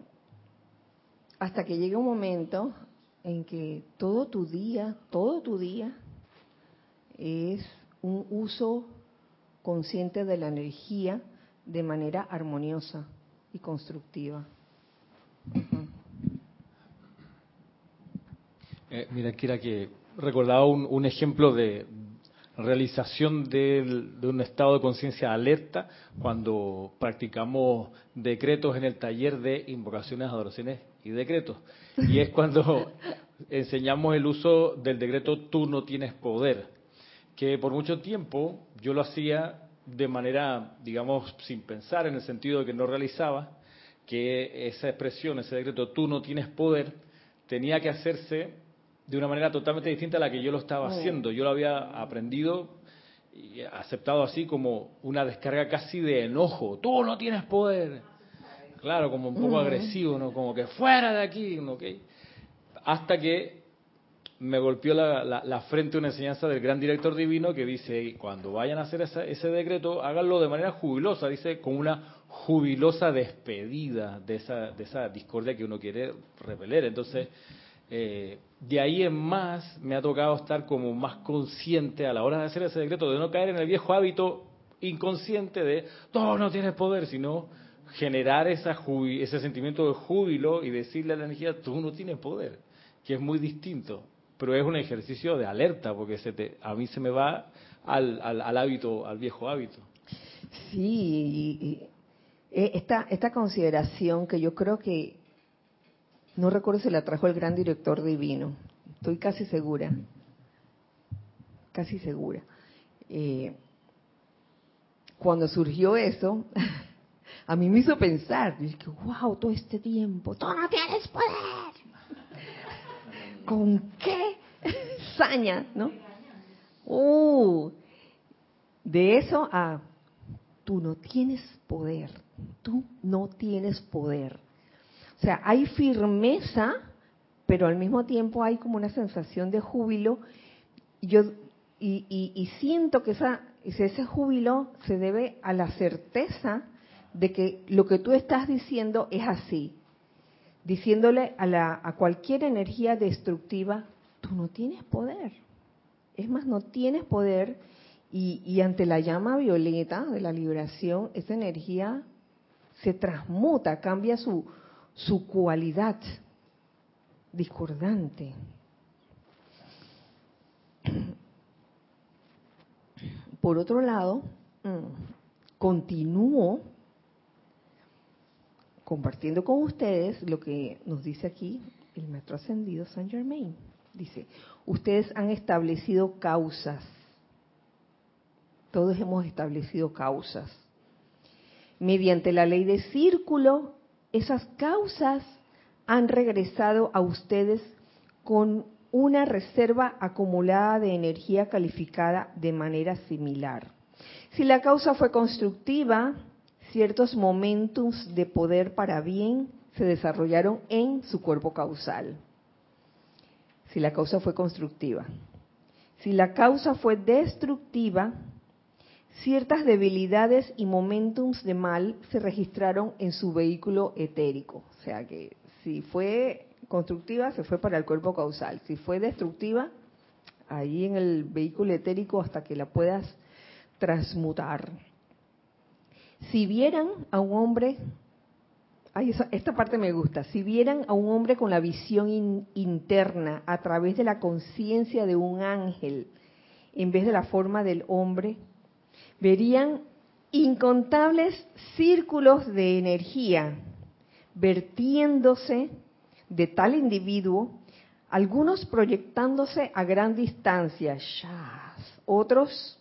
hasta que llegue un momento en que todo tu día, todo tu día es un uso consciente de la energía de manera armoniosa y constructiva. Eh, mira, Kira, que recordaba un, ejemplo de realización de, de un estado de conciencia alerta cuando practicamos decretos en el taller de invocaciones, adoraciones y decretos. Y es cuando enseñamos el uso del decreto tú no tienes poder, que por mucho tiempo yo lo hacía de manera, digamos, sin pensar, en el sentido de que no realizaba, que esa expresión, ese decreto tú no tienes poder, tenía que hacerse de una manera totalmente distinta a la que yo lo estaba haciendo. Yo lo había aprendido y aceptado así como una descarga casi de enojo. Tú no tienes poder. Claro, como un poco agresivo, ¿no? Como que fuera de aquí, ¿ok? Hasta que me golpeó la, frente una enseñanza del gran director divino que dice, cuando vayan a hacer ese decreto, háganlo de manera jubilosa, dice, con una jubilosa despedida de esa, de esa discordia que uno quiere repeler. Entonces, eh, de ahí en más me ha tocado estar como más consciente a la hora de hacer ese decreto, de no caer en el viejo hábito inconsciente de, todo no tienes poder, sino generar esa ese sentimiento de júbilo y decirle a la energía, tú no tienes poder, que es muy distinto, pero es un ejercicio de alerta, porque se te, a mí se me va al, al, hábito, al viejo hábito. Sí, eh, esta, esta consideración que yo creo que, no recuerdo si la trajo el gran director divino, estoy casi segura, casi segura. Eh, cuando surgió eso, a mí me hizo pensar, dije, wow, todo este tiempo, tú no tienes poder. ¿Con qué saña, no? Uh, de eso a, tú no tienes poder, tú no tienes poder. O sea, hay firmeza, pero al mismo tiempo hay como una sensación de júbilo. Yo y, y, siento que esa, ese júbilo se debe a la certeza de que lo que tú estás diciendo es así. Diciéndole a, la, a cualquier energía destructiva, tú no tienes poder. Es más, no tienes poder y, y ante la llama violeta de la liberación, esa energía se transmuta, cambia su, su cualidad discordante. Por otro lado, mm, continúo compartiendo con ustedes lo que nos dice aquí el maestro ascendido Saint Germain. Dice, ustedes han establecido causas. Todos hemos establecido causas. Mediante la ley de círculo, esas causas han regresado a ustedes con una reserva acumulada de energía calificada de manera similar. Si la causa fue constructiva, ciertos momentos de poder para bien se desarrollaron en su cuerpo causal. Si la causa fue constructiva. Si la causa fue destructiva, ciertas debilidades y momentos de mal se registraron en su vehículo etérico. O sea que si fue constructiva se fue para el cuerpo causal. Si fue destructiva, ahí en el vehículo etérico hasta que la puedas transmutar. Si vieran a un hombre, esta parte me gusta, si vieran a un hombre con la visión interna a través de la conciencia de un ángel en vez de la forma del hombre, verían incontables círculos de energía vertiéndose de tal individuo, algunos proyectándose a gran distancia, otros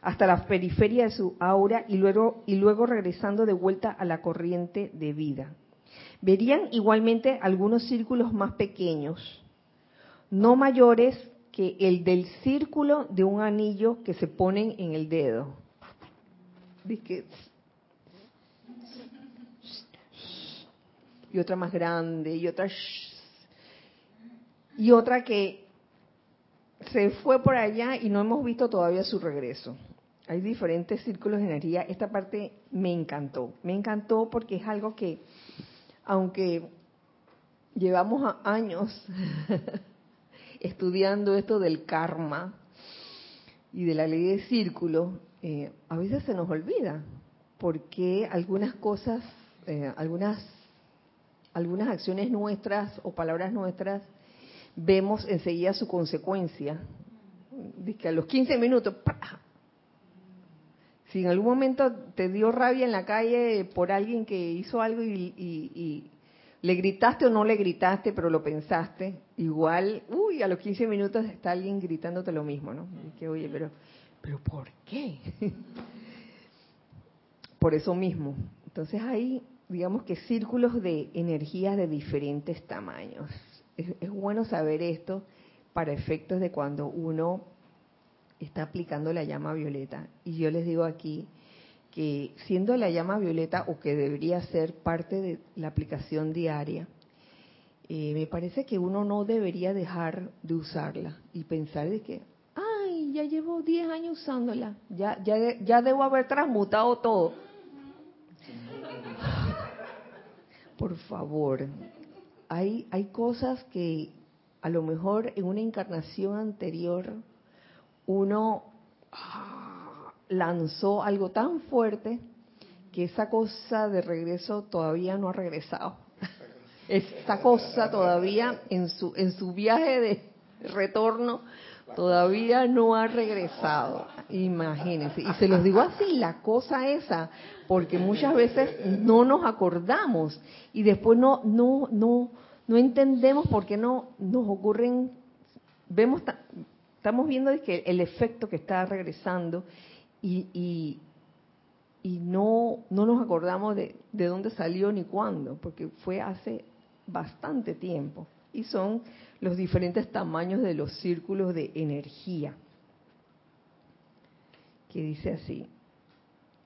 hasta la periferia de su aura y luego, y luego regresando de vuelta a la corriente de vida. Verían igualmente algunos círculos más pequeños, no mayores que el del círculo de un anillo que se ponen en el dedo. y otra más grande, y otra... Y otra que se fue por allá y no hemos visto todavía su regreso. Hay diferentes círculos de energía. Esta parte me encantó. Me encantó porque es algo que, aunque llevamos años estudiando esto del karma y de la ley de círculo, eh, a veces se nos olvida porque algunas cosas, eh, algunas algunas acciones nuestras o palabras nuestras, vemos enseguida su consecuencia. Dice que a los 15 minutos, si en algún momento te dio rabia en la calle por alguien que hizo algo y, le gritaste o no le gritaste, pero lo pensaste, igual, uy, a los 15 minutos está alguien gritándote lo mismo, ¿no? Que, oye, pero, pero ¿por qué? por eso mismo. Entonces ahí digamos que círculos de energías de diferentes tamaños. Es, bueno saber esto para efectos de cuando uno está aplicando la llama violeta. Y yo les digo aquí que siendo la llama violeta o que debería ser parte de la aplicación diaria, eh, me parece que uno no debería dejar de usarla y pensar de que, ay, ya llevo 10 años usándola, ya, ya, ya debo haber transmutado todo. por favor, hay, hay cosas que a lo mejor en una encarnación anterior uno lanzó algo tan fuerte que esa cosa de regreso todavía no ha regresado. Esta cosa todavía en su, en su viaje de retorno todavía no ha regresado. Imagínense. Y se los digo así, la cosa esa, porque muchas veces no nos acordamos y después no, no, no, no entendemos por qué no nos ocurren, vemos, estamos viendo que el efecto que está regresando y, y, y no, no nos acordamos de, de dónde salió ni cuándo, porque fue hace bastante tiempo. Y son los diferentes tamaños de los círculos de energía. Que dice así.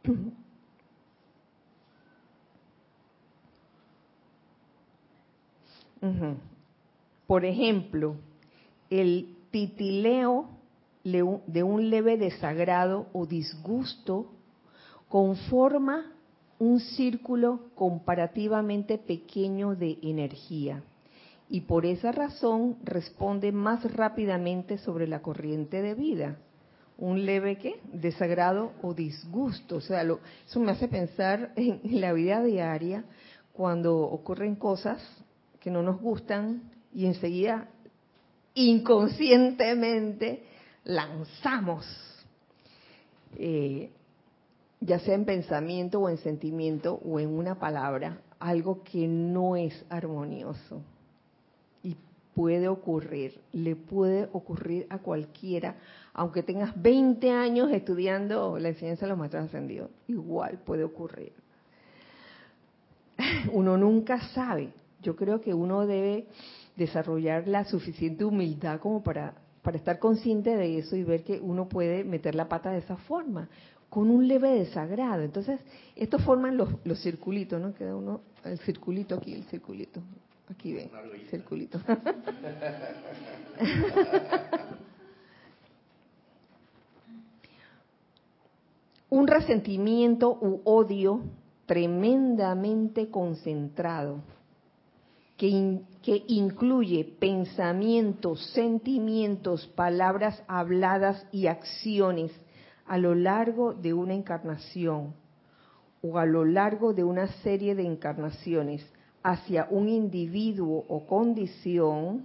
Por ejemplo, el titileo de un leve desagrado o disgusto conforma un círculo comparativamente pequeño de energía y por esa razón responde más rápidamente sobre la corriente de vida. Un leve qué? Desagrado o disgusto. O sea, eso me hace pensar en la vida diaria cuando ocurren cosas que no nos gustan y enseguida inconscientemente lanzamos, eh, ya sea en pensamiento o en sentimiento o en una palabra, algo que no es armonioso. Y puede ocurrir, le puede ocurrir a cualquiera, aunque tengas 20 años estudiando la enseñanza de los maestros ascendidos, igual puede ocurrir. Uno nunca sabe. Yo creo que uno debe desarrollar la suficiente humildad como para, para estar consciente de eso y ver que uno puede meter la pata de esa forma, con un leve desagrado. Entonces, esto forman los, los circulitos, ¿no? Queda uno, el circulito aquí, el circulito. Aquí ven, circulito. un resentimiento u odio tremendamente concentrado que, incluye pensamientos, sentimientos, palabras habladas y acciones a lo largo de una encarnación o a lo largo de una serie de encarnaciones hacia un individuo o condición,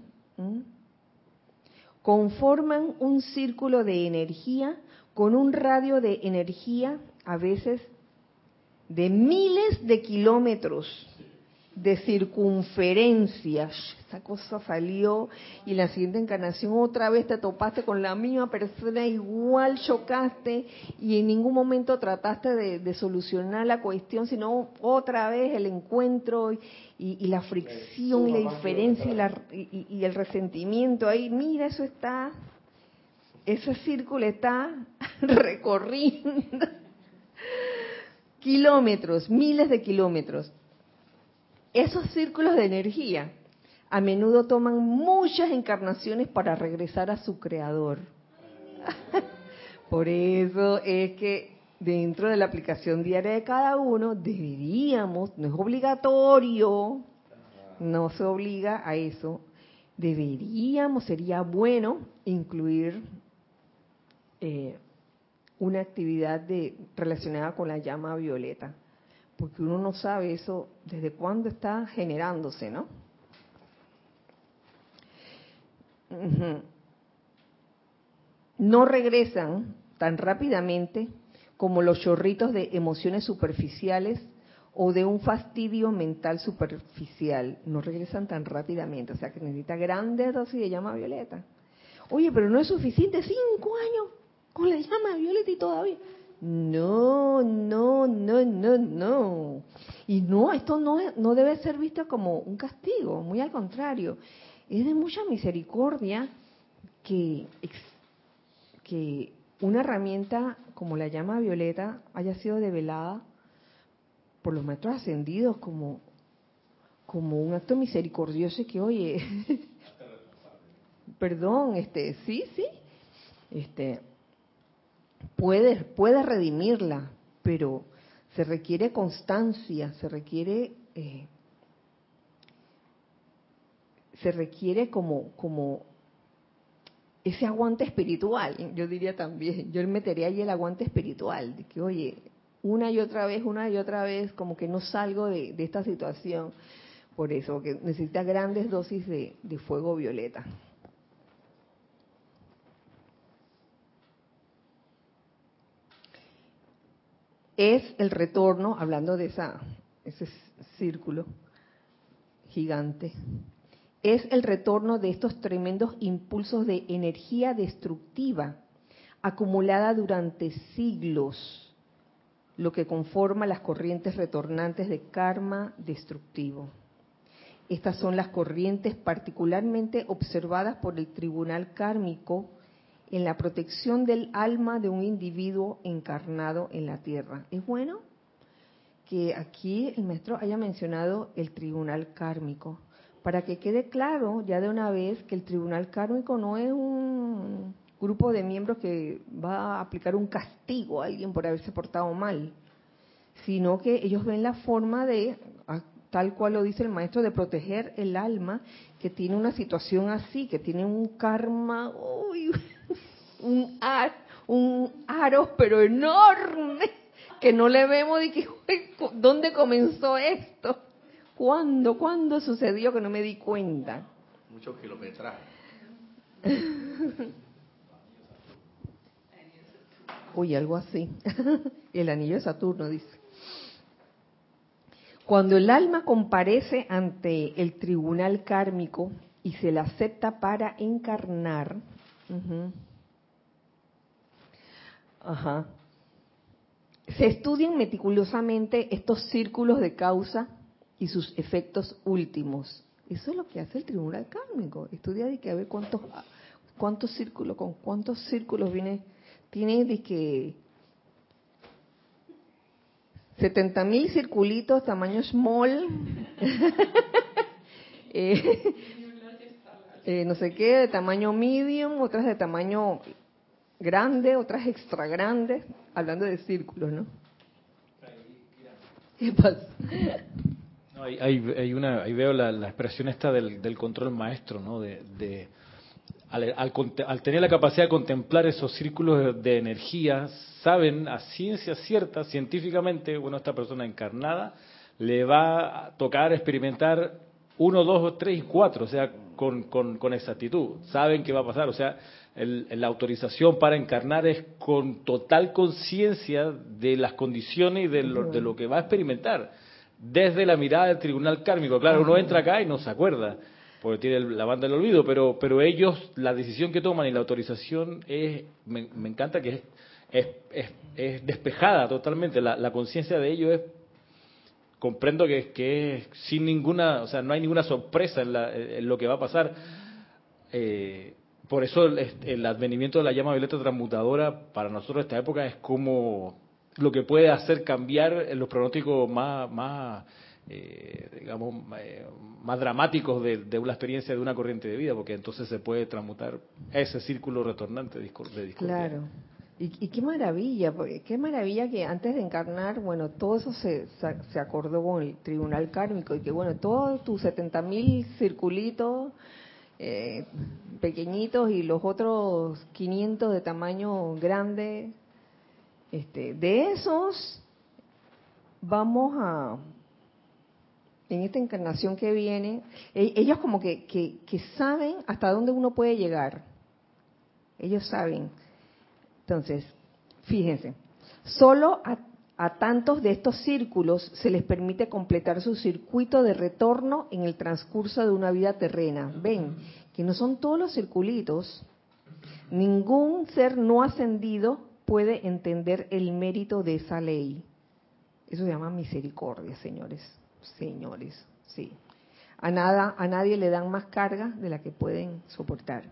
conforman un círculo de energía con un radio de energía a veces de miles de kilómetros de circunferencia. Esa cosa salió y la siguiente encarnación otra vez te topaste con la misma persona, igual chocaste y en ningún momento trataste de, solucionar la cuestión, sino otra vez el encuentro y, la fricción y la diferencia y, y el resentimiento ahí. Mira, eso está, ese círculo está recorriendo kilómetros, miles de kilómetros esos círculos de energía a menudo toman muchas encarnaciones para regresar a su creador. Por eso es que dentro de la aplicación diaria de cada uno deberíamos, no es obligatorio, no se obliga a eso, deberíamos, sería bueno incluir eh, una actividad de, relacionada con la llama violeta porque uno no sabe eso desde cuándo está generándose, ¿no? No regresan tan rápidamente como los chorritos de emociones superficiales o de un fastidio mental superficial. No regresan tan rápidamente, o sea que necesita grandes dosis de llama violeta. Oye, pero no es suficiente cinco años con la llama violeta y todavía. No, no, no, no, no. Y no, esto no, no debe ser visto como un castigo, muy al contrario. Es de mucha misericordia que, que una herramienta como la llama violeta haya sido develada por los maestros ascendidos como, como un acto misericordioso que, oye, perdón, este, sí, sí, este, puede, puede redimirla, pero se requiere constancia, se requiere, eh, se requiere como, como ese aguante espiritual, yo diría también, yo metería ahí el aguante espiritual, de que, oye, una y otra vez, una y otra vez, como que no salgo de, esta situación. Por eso, que necesita grandes dosis de fuego violeta. Es el retorno, hablando de ese círculo gigante, es el retorno de estos tremendos impulsos de energía destructiva acumulada durante siglos, lo que conforma las corrientes retornantes de karma destructivo. Estas son las corrientes particularmente observadas por el tribunal kármico en la protección del alma de un individuo encarnado en la tierra. Es bueno que aquí el maestro haya mencionado el tribunal kármico, para que quede claro ya de una vez que el tribunal kármico no es un grupo de miembros que va a aplicar un castigo a alguien por haberse portado mal, sino que ellos ven la forma de, tal cual lo dice el maestro, de proteger el alma que tiene una situación así, que tiene un karma, uy, un, un aro, pero enorme, que no le vemos de que, dónde comenzó esto. ¿Cuándo? ¿Cuándo sucedió que no me di cuenta? Muchos kilómetros. Uy, algo así. el anillo de Saturno dice. Cuando el alma comparece ante el tribunal kármico y se la acepta para encarnar, se estudian meticulosamente estos círculos de causa y sus efectos últimos. Eso es lo que hace el tribunal kármico. Estudia de que a ver cuántos cuántos círculos, con cuántos círculos viene, tiene de que 70 mil circulitos tamaño small, eh, eh, no sé qué, de tamaño medium, otras de tamaño grande, otras extra grandes, hablando de círculos, ¿no? ¿Qué pasa? hay, una, ahí veo la, expresión esta del, control maestro, ¿no? De, al, tener la capacidad de contemplar esos círculos de, energía, saben a ciencia cierta, científicamente, bueno, esta persona encarnada le va a tocar experimentar uno, dos, tres y cuatro, o sea, con, con, exactitud. Saben qué va a pasar, o sea, la autorización para encarnar es con total conciencia de las condiciones y de lo que va a experimentar desde la mirada del tribunal kármico. Claro, uno entra acá y no se acuerda, porque tiene la banda del olvido, pero, pero ellos, la decisión que toman y la autorización es, me, encanta que es, es, despejada totalmente, la, conciencia de ellos es, comprendo que, que es sin ninguna, o sea, no hay ninguna sorpresa en, lo que va a pasar. Eh, por eso el, el, advenimiento de la llama violeta transmutadora para nosotros esta época es como lo que puede hacer cambiar los pronósticos más, más eh, digamos, eh, más dramáticos de, una experiencia de una corriente de vida, porque entonces se puede transmutar ese círculo retornante de discordia. Claro. Y, qué maravilla, porque qué maravilla que antes de encarnar, bueno, todo eso se, se acordó con el tribunal kármico y que, bueno, todos tus 70 mil circulitos eh, pequeñitos y los otros 500 de tamaño grande este, de esos, vamos a, en esta encarnación que viene, e, ellos como que, que, saben hasta dónde uno puede llegar. Ellos saben. Entonces, fíjense, solo a, a, tantos de estos círculos se les permite completar su circuito de retorno en el transcurso de una vida terrena. Ven, que no son todos los circulitos. Ningún ser no ascendido puede entender el mérito de esa ley. Eso se llama misericordia, señores. Señores, sí. A nada, a nadie le dan más carga de la que pueden soportar.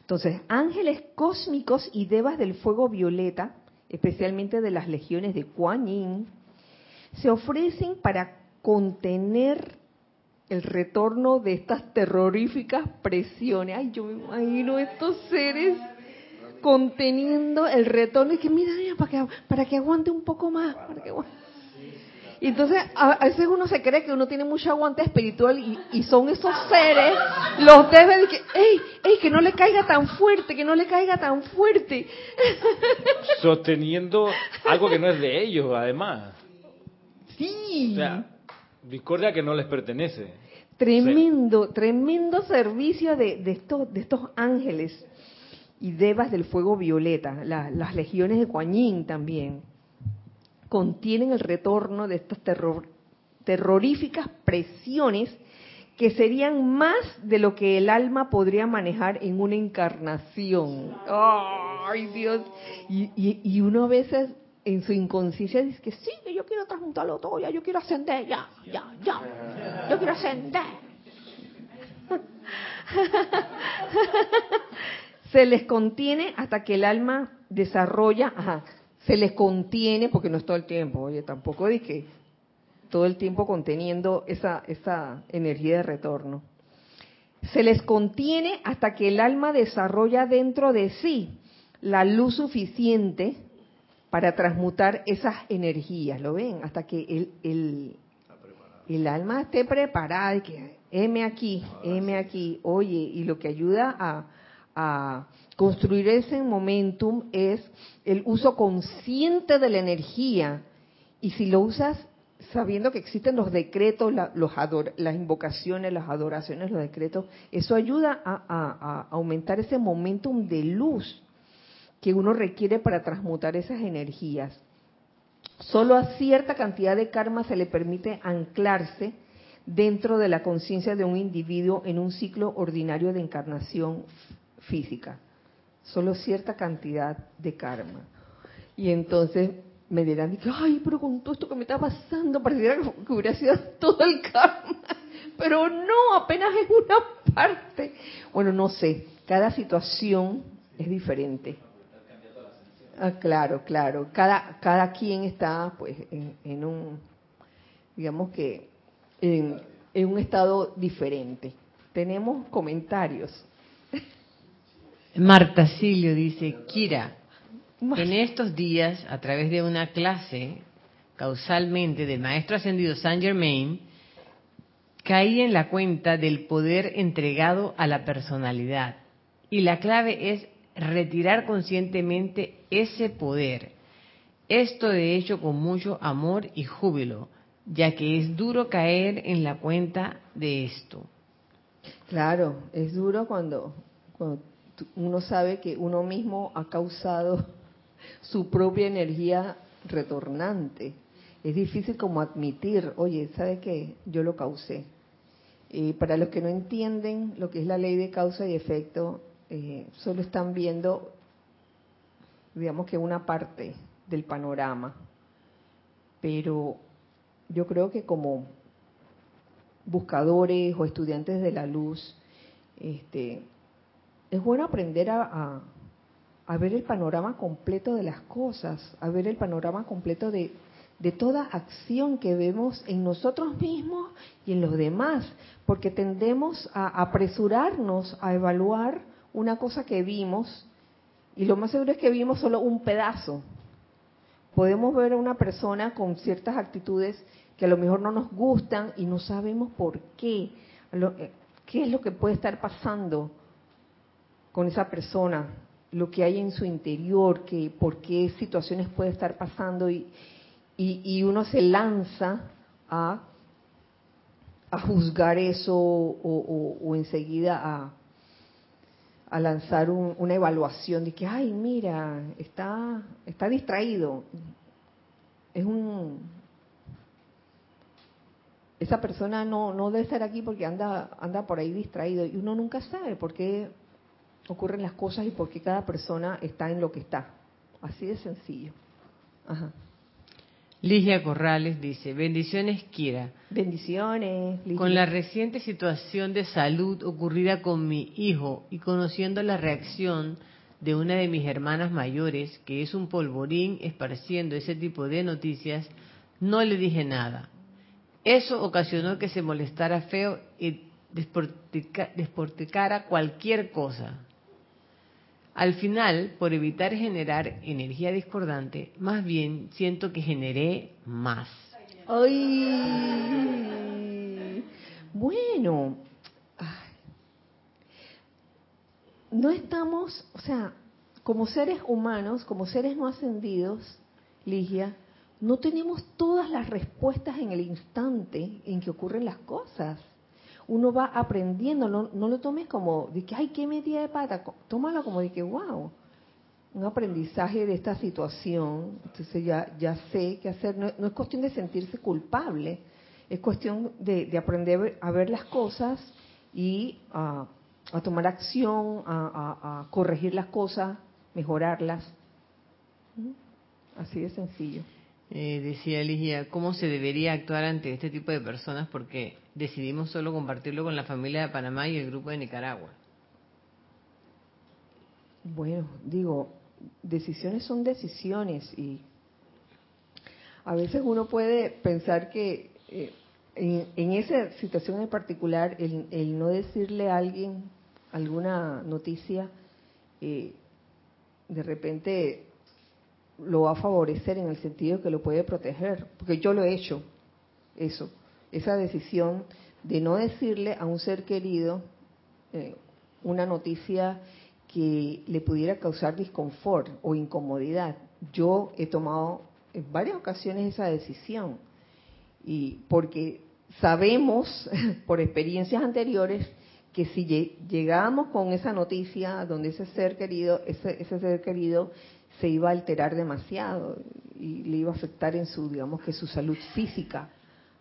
Entonces, ángeles cósmicos y devas del fuego violeta, especialmente de las legiones de Kuan Yin, se ofrecen para contener el retorno de estas terroríficas presiones. Ay, yo me imagino estos seres conteniendo el retorno y que mira, para que, para que aguante un poco más. Y entonces a, veces uno se cree que uno tiene mucho aguante espiritual y, son esos seres, los debe de que, ¡ey, ey, que no le caiga tan fuerte, que no le caiga tan fuerte! Sosteniendo algo que no es de ellos, además. Sí. O sea, discordia que no les pertenece. Tremendo, tremendo servicio de, de, estos, de estos ángeles y devas del fuego violeta, las legiones de Kuan también contienen el retorno de estas terroríficas presiones que serían más de lo que el alma podría manejar en una encarnación. ¡Ay, Dios! Y, uno a veces en su inconsciencia dice que sí, que yo quiero transmutarlo todo, ya, yo quiero ascender, ya, ya, ya, yo quiero ascender. Se les contiene hasta que el alma desarrolla, ajá, se les contiene, porque no es todo el tiempo, oye, tampoco dije todo el tiempo conteniendo esa, esa energía de retorno. Se les contiene hasta que el alma desarrolla dentro de sí la luz suficiente para transmutar esas energías, ¿lo ven? Hasta que el, el, el alma esté preparada, y que M aquí, M aquí, oye, y lo que ayuda a, a construir ese momentum es el uso consciente de la energía. Y si lo usas sabiendo que existen los decretos, los las invocaciones, las adoraciones, los decretos, eso ayuda a, a aumentar ese momentum de luz que uno requiere para transmutar esas energías. Solo a cierta cantidad de karma se le permite anclarse dentro de la conciencia de un individuo en un ciclo ordinario de encarnación física solo cierta cantidad de karma. Y entonces me dirán, ay, pero con todo esto que me está pasando, pareciera que hubiera sido todo el karma. Pero no, apenas es una parte. Bueno, no sé, cada situación es diferente. Ah, claro, claro. Cada, cada quien está pues en, un, digamos que, en, en un estado diferente. Tenemos comentarios. Marta Silio dice, Kira, en estos días, a través de una clase, causalmente, del maestro ascendido Saint Germain, caí en la cuenta del poder entregado a la personalidad. Y la clave es retirar conscientemente ese poder. Esto de hecho con mucho amor y júbilo, ya que es duro caer en la cuenta de esto. Claro, es duro cuando, cuando uno sabe que uno mismo ha causado su propia energía retornante. Es difícil como admitir, oye, ¿sabe qué? Yo lo causé. Para los que no entienden lo que es la ley de causa y efecto, eh, solo están viendo, digamos que una parte del panorama. Pero yo creo que como buscadores o estudiantes de la luz, este, es bueno aprender a, ver el panorama completo de las cosas, a ver el panorama completo de, toda acción que vemos en nosotros mismos y en los demás, porque tendemos a apresurarnos a evaluar una cosa que vimos y lo más seguro es que vimos solo un pedazo. Podemos ver a una persona con ciertas actitudes que a lo mejor no nos gustan y no sabemos por qué. Eh, ¿Qué es lo que puede estar pasando? Con esa persona, lo que hay en su interior, que por qué situaciones puede estar pasando y, y, uno se lanza a, a juzgar eso o, enseguida a, a lanzar una evaluación de que, ay, mira, está, está distraído. Es un... Esa persona no, no debe estar aquí porque anda, anda por ahí distraído y uno nunca sabe por qué ocurren las cosas y por qué cada persona está en lo que está. Así de sencillo. Ajá. Ligia Corrales dice, bendiciones Kira. Bendiciones. Con la reciente situación de salud ocurrida con mi hijo y conociendo la reacción de una de mis hermanas mayores, que es un polvorín esparciendo ese tipo de noticias, no le dije nada. Eso ocasionó que se molestara feo y desporticara cualquier cosa. Al final, por evitar generar energía discordante, más bien siento que generé más. Ay. Bueno, no estamos, o sea, como seres humanos, como seres no ascendidos, Ligia, no tenemos todas las respuestas en el instante en que ocurren las cosas. Uno va aprendiendo, no, lo tomes como de que, ay, qué metida de pata, tómalo como de que, wow, un aprendizaje de esta situación, entonces ya, ya sé qué hacer, no, es cuestión de sentirse culpable, es cuestión de, aprender a ver las cosas y a, tomar acción, a, corregir las cosas, mejorarlas. ¿Mm? Así de sencillo. Eh, decía Ligia, ¿cómo se debería actuar ante este tipo de personas? Porque decidimos solo compartirlo con la familia de Panamá y el grupo de Nicaragua. Bueno, digo, decisiones son decisiones y a veces uno puede pensar que eh, en, esa situación en particular, el, no decirle a alguien alguna noticia, eh, de repente lo va a favorecer en el sentido que lo puede proteger, porque yo lo he hecho, eso, esa decisión de no decirle a un ser querido eh, una noticia que le pudiera causar disconfort o incomodidad. Yo he tomado en varias ocasiones esa decisión y porque sabemos por experiencias anteriores que si llegamos con esa noticia donde ese ser querido, ese, ese ser querido se iba a alterar demasiado y le iba a afectar en su, digamos que su salud física.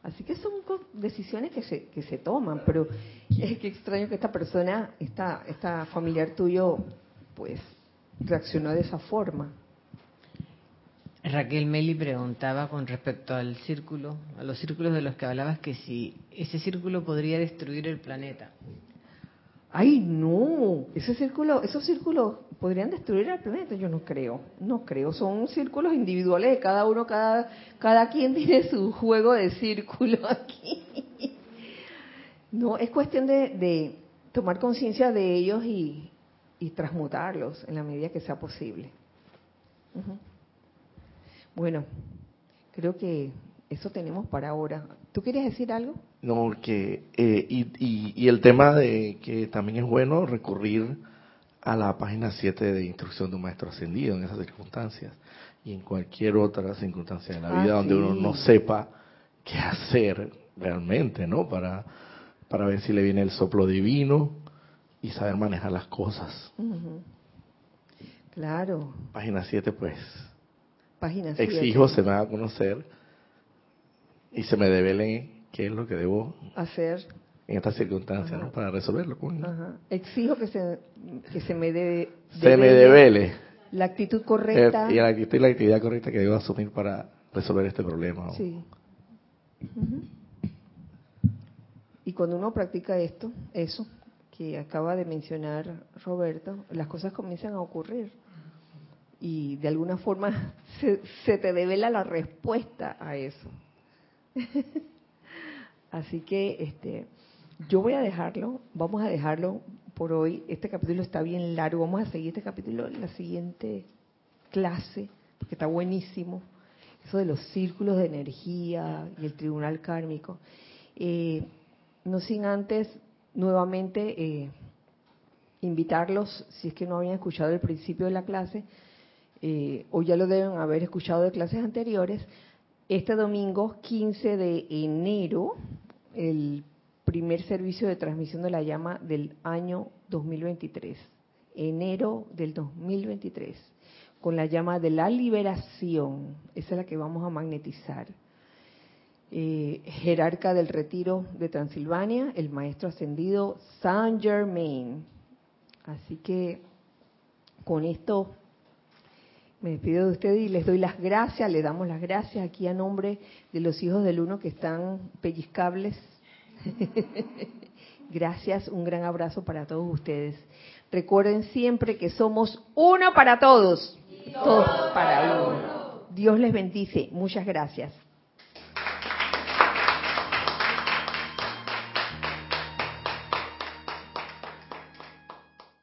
Así que son decisiones que se, que se toman, pero es que extraño que esta persona, esta, esta familiar tuyo, pues reaccionó de esa forma. Raquel Meli preguntaba con respecto al círculo, a los círculos de los que hablabas, que si ese círculo podría destruir el planeta. Ay, no, ese círculo, esos círculos podrían destruir el planeta. Yo no creo, no creo. Son círculos individuales, cada uno, cada, cada quien tiene su juego de círculo aquí. No, es cuestión de, tomar conciencia de ellos y, transmutarlos en la medida que sea posible. Bueno, creo que eso tenemos para ahora. ¿Tú quieres decir algo? No, que eh, y, y, el tema de que también es bueno recurrir a la página 7 de instrucción de un maestro ascendido en esas circunstancias y en cualquier otra circunstancia de la vida ah, donde uno no sepa qué hacer realmente, ¿no? Para, para ver si le viene el soplo divino y saber manejar las cosas. Claro. Página 7, pues. Página Exijo se me va a conocer y se me devele qué es lo que debo hacer en estas circunstancias ¿no? para resolverlo. Exijo que se, que se me debe, se me devele la actitud correcta y la actitud y la actividad correcta que debo asumir para resolver este problema. Sí. Y cuando uno practica esto, eso que acaba de mencionar Roberto, las cosas comienzan a ocurrir y de alguna forma se, se te devela la respuesta a eso. Así que este, yo voy a dejarlo, vamos a dejarlo por hoy. Este capítulo está bien largo, vamos a seguir este capítulo en la siguiente clase, porque está buenísimo. Eso de los círculos de energía y el tribunal kármico. Eh, no sin antes, nuevamente, eh, invitarlos, si es que no habían escuchado el principio de la clase, eh, o ya lo deben haber escuchado de clases anteriores, este domingo 15 de enero, el primer servicio de transmisión de la llama del año 2023, enero del 2023, con la llama de la liberación, esa es la que vamos a magnetizar. Eh, jerarca del retiro de Transilvania, el maestro ascendido Saint Germain. Así que con esto me despido de ustedes y les doy las gracias, le damos las gracias aquí a nombre de los hijos del uno que están pellizcables. gracias, un gran abrazo para todos ustedes. Recuerden siempre que somos uno para todos, todos para uno. Dios les bendice. Muchas gracias.